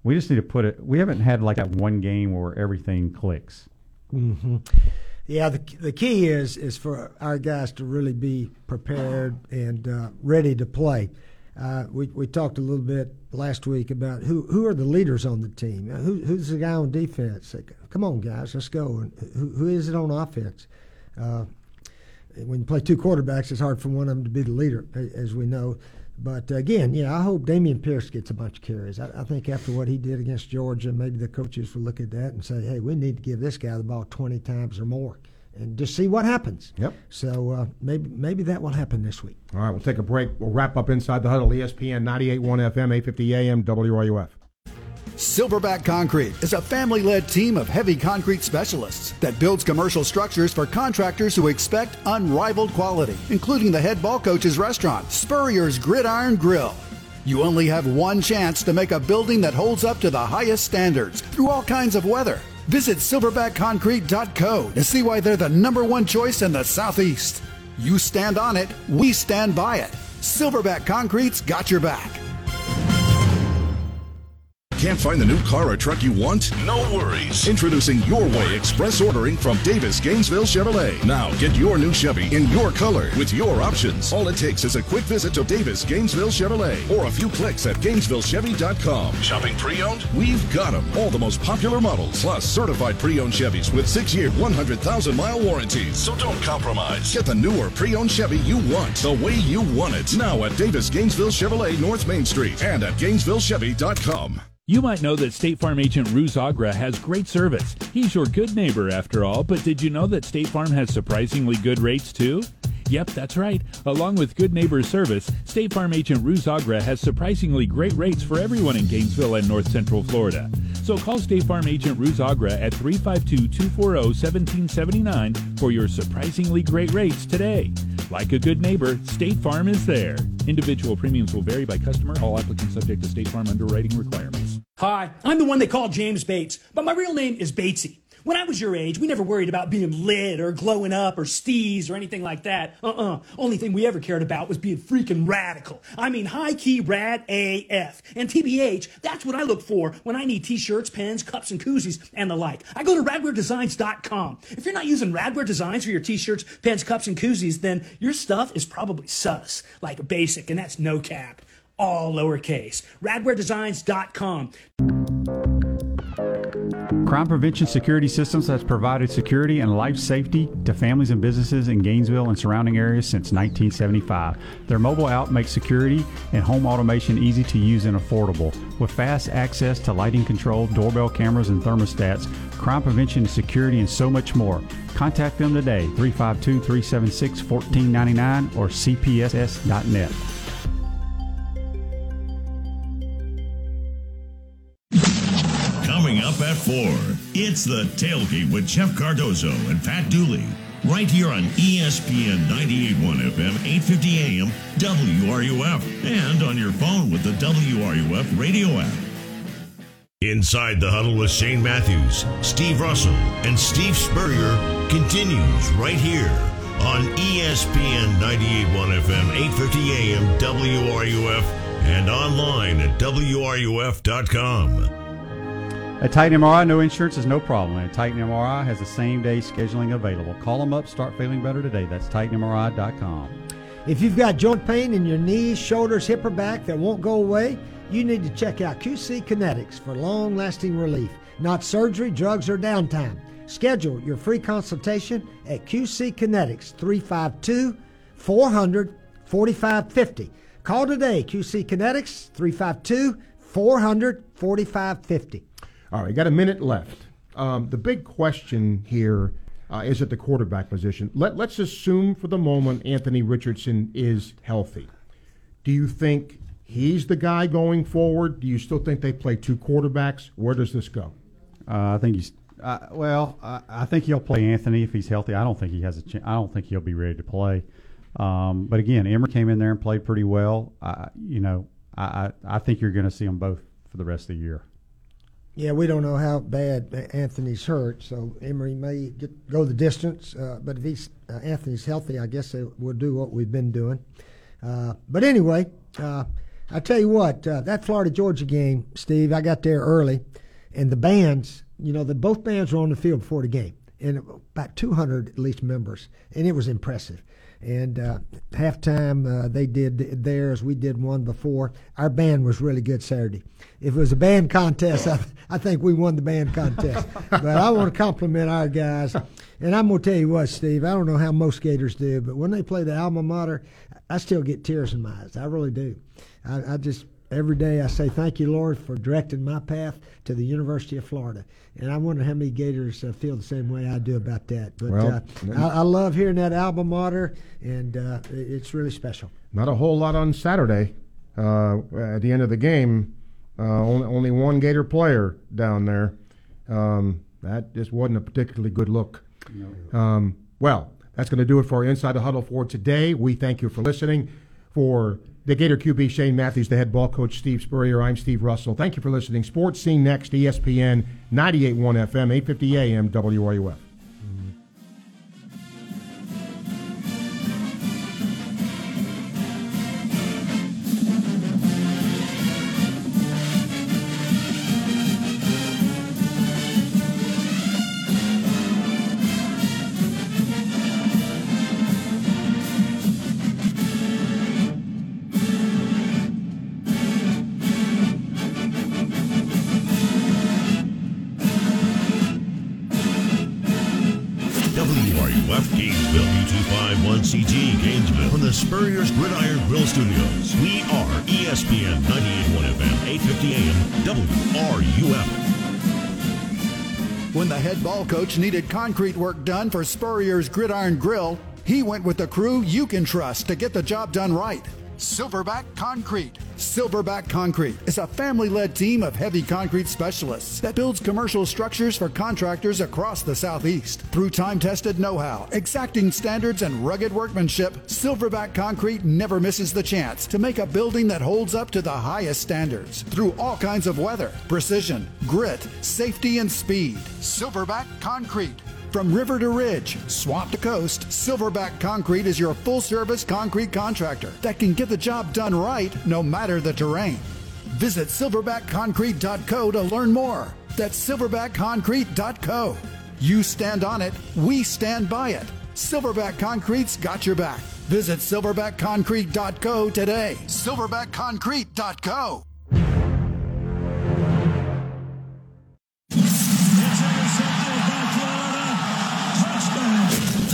We just need to put it. We haven't had like that one game where everything clicks. Mm-hmm. Yeah, the the key is is for our guys to really be prepared and uh, ready to play. Uh, we we talked a little bit last week about who who are the leaders on the team. Uh, who who's the guy on defense? Come on, guys, let's go. And who, who is it on offense? Uh, when you play two quarterbacks, it's hard for one of them to be the leader, as we know. But again, yeah, I hope Dameon Pierce gets a bunch of carries. I, I, think after what he did against Georgia, maybe the coaches will look at that and say, hey, we need to give this guy the ball 20 times or more and just see what happens. Yep. So uh, maybe maybe that will happen this week. All right, we'll take a break. We'll wrap up Inside the Huddle, ESPN 98.1 FM, 850 AM, WRUF. Silverback Concrete is a family led team of heavy concrete specialists that builds commercial structures for contractors who expect unrivaled quality, including the head ball coach's restaurant, Spurrier's Gridiron Grill. You only have one chance to make a building that holds up to the highest standards through all kinds of weather. Visit silverbackconcrete.co to see why they're the number one choice in the Southeast. You stand on it, we stand by it. Silverback Concrete's got your back. Can't find the new car or truck you want? No worries. Introducing Your Way Express Ordering from Davis Gainesville Chevrolet. Now get your new Chevy in your color with your options. All it takes is a quick visit to Davis Gainesville Chevrolet or a few clicks at GainesvilleChevy.com. Shopping pre-owned? We've got them. All the most popular models, plus certified pre-owned Chevys with six-year, 100,000-mile warranties. So don't compromise. Get the newer pre-owned Chevy you want, the way you want it. Now at Davis Gainesville Chevrolet North Main Street and at GainesvilleChevy.com. You might know that State Farm agent Ruse Agra has great service. He's your good neighbor after all, but did you know that State Farm has surprisingly good rates too? Yep, that's right. Along with good neighbor service, State Farm agent Ruse Agra has surprisingly great rates for everyone in Gainesville and North Central Florida. So call State Farm agent Ruse Agra at 352-240-1779 for your surprisingly great rates today. Like a good neighbor, State Farm is there. Individual premiums will vary by customer. All applicants subject to State Farm underwriting requirements. Hi, I'm the one they call James Bates, but my real name is Batesy. When I was your age, we never worried about being lit or glowing up or steez or anything like that. Uh-uh. Only thing we ever cared about was being freaking radical. I mean, high key rad AF. And TBH, that's what I look for when I need t-shirts, pens, cups, and koozies and the like. I go to radwaredesigns.com. If you're not using Radware Designs for your t-shirts, pens, cups, and koozies, then your stuff is probably sus, like basic, and that's no cap. All lowercase. Radwaredesigns.com. Crime Prevention Security Systems has provided security and life safety to families and businesses in Gainesville and surrounding areas since 1975. Their mobile app makes security and home automation easy to use and affordable. With fast access to lighting control, doorbell cameras, and thermostats, crime prevention, security, and so much more. Contact them today, 352 376 1499 or cpss.net. 4, it's the tailgate with Jeff Cardozo and Pat Dooley. Right here on ESPN 98.1 FM, 850 AM, WRUF, and on your phone with the WRUF radio app. Inside the Huddle with Shane Matthews, Steve Russell, and Steve Spurrier continues right here on ESPN 98.1 FM, 850 AM, WRUF, and online at WRUF.com. At Titan MRI, no insurance is no problem. And Titan MRI has the same day scheduling available. Call them up, start feeling better today. That's TitanMRI.com. If you've got joint pain in your knees, shoulders, hip, or back that won't go away, you need to check out QC Kinetix for long lasting relief, not surgery, drugs, or downtime. Schedule your free consultation at QC Kinetix 352 400 4550. Call today, QC Kinetix 352 400 4550. All right, got a minute left. Um, the big question here uh, is at the quarterback position. Let, let's assume for the moment Anthony Richardson is healthy. Do you think he's the guy going forward? Do you still think they play two quarterbacks? Where does this go? Uh, I think he's uh, well. I, I think he'll play Anthony if he's healthy. I don't think he has a. Ch- I don't think he'll be ready to play. Um, but again, Emory came in there and played pretty well. I, you know, I, I I think you're going to see them both for the rest of the year. Yeah, we don't know how bad Anthony's hurt, so Emory may get, go the distance. Uh, but if he's uh, Anthony's healthy, I guess we'll do what we've been doing. Uh, but anyway, uh, I tell you what, uh, that Florida Georgia game, Steve, I got there early, and the bands, you know, the both bands were on the field before the game, and about 200 at least members, and it was impressive. And uh, halftime, uh, they did theirs. We did one before. Our band was really good Saturday. If it was a band contest, I, I think we won the band contest. but I want to compliment our guys. And I'm going to tell you what, Steve, I don't know how most skaters do, but when they play the alma mater, I still get tears in my eyes. I really do. I, I just every day I say thank you, Lord, for directing my path to the University of Florida. And I wonder how many Gators uh, feel the same way I do about that. But Well, uh, I, I love hearing that alma mater, and uh, it's really special. Not a whole lot on Saturday. Uh, at the end of the game, uh, only, only one Gator player down there. Um, that just wasn't a particularly good look. Um, well, that's going to do it for Inside the Huddle for today. We thank you for listening. For the Gator QB Shane Matthews, the head ball coach Steve Spurrier, I'm Steve Russell. Thank you for listening. Sports Scene next, ESPN 98.1 FM, 850 AM, WRUF. Gainesville, U251CG Gainesville, from the Spurrier's Gridiron Grill Studios. We are ESPN 98.1 FM, 850 AM, WRUF. When the head ball coach needed concrete work done for Spurrier's Gridiron Grill, he went with the crew you can trust to get the job done right. Silverback Concrete. Silverback Concrete is a family led team of heavy concrete specialists that builds commercial structures for contractors across the Southeast. Through time tested know how, exacting standards, and rugged workmanship, Silverback Concrete never misses the chance to make a building that holds up to the highest standards through all kinds of weather, precision, grit, safety, and speed. Silverback Concrete. From river to ridge, swamp to coast, Silverback Concrete is your full service concrete contractor that can get the job done right no matter the terrain. Visit silverbackconcrete.co to learn more. That's silverbackconcrete.co. You stand on it, we stand by it. Silverback Concrete's got your back. Visit silverbackconcrete.co today. Silverbackconcrete.co.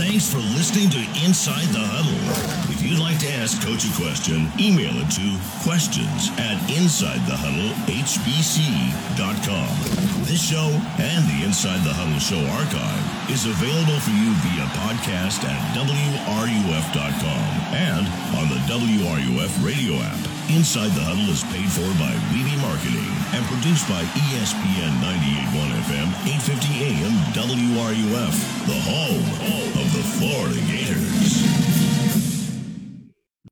Thanks for listening to Inside the Huddle. You'd like to ask Coach a question, email it to questions at InsideTheHuddleHBC.com. This show and the Inside the Huddle Show archive is available for you via podcast at WRUF.com and on the WRUF radio app. Inside the Huddle is paid for by Weeby Marketing and produced by ESPN 98.1 FM, 850 AM WRUF, the home of the Florida Gators.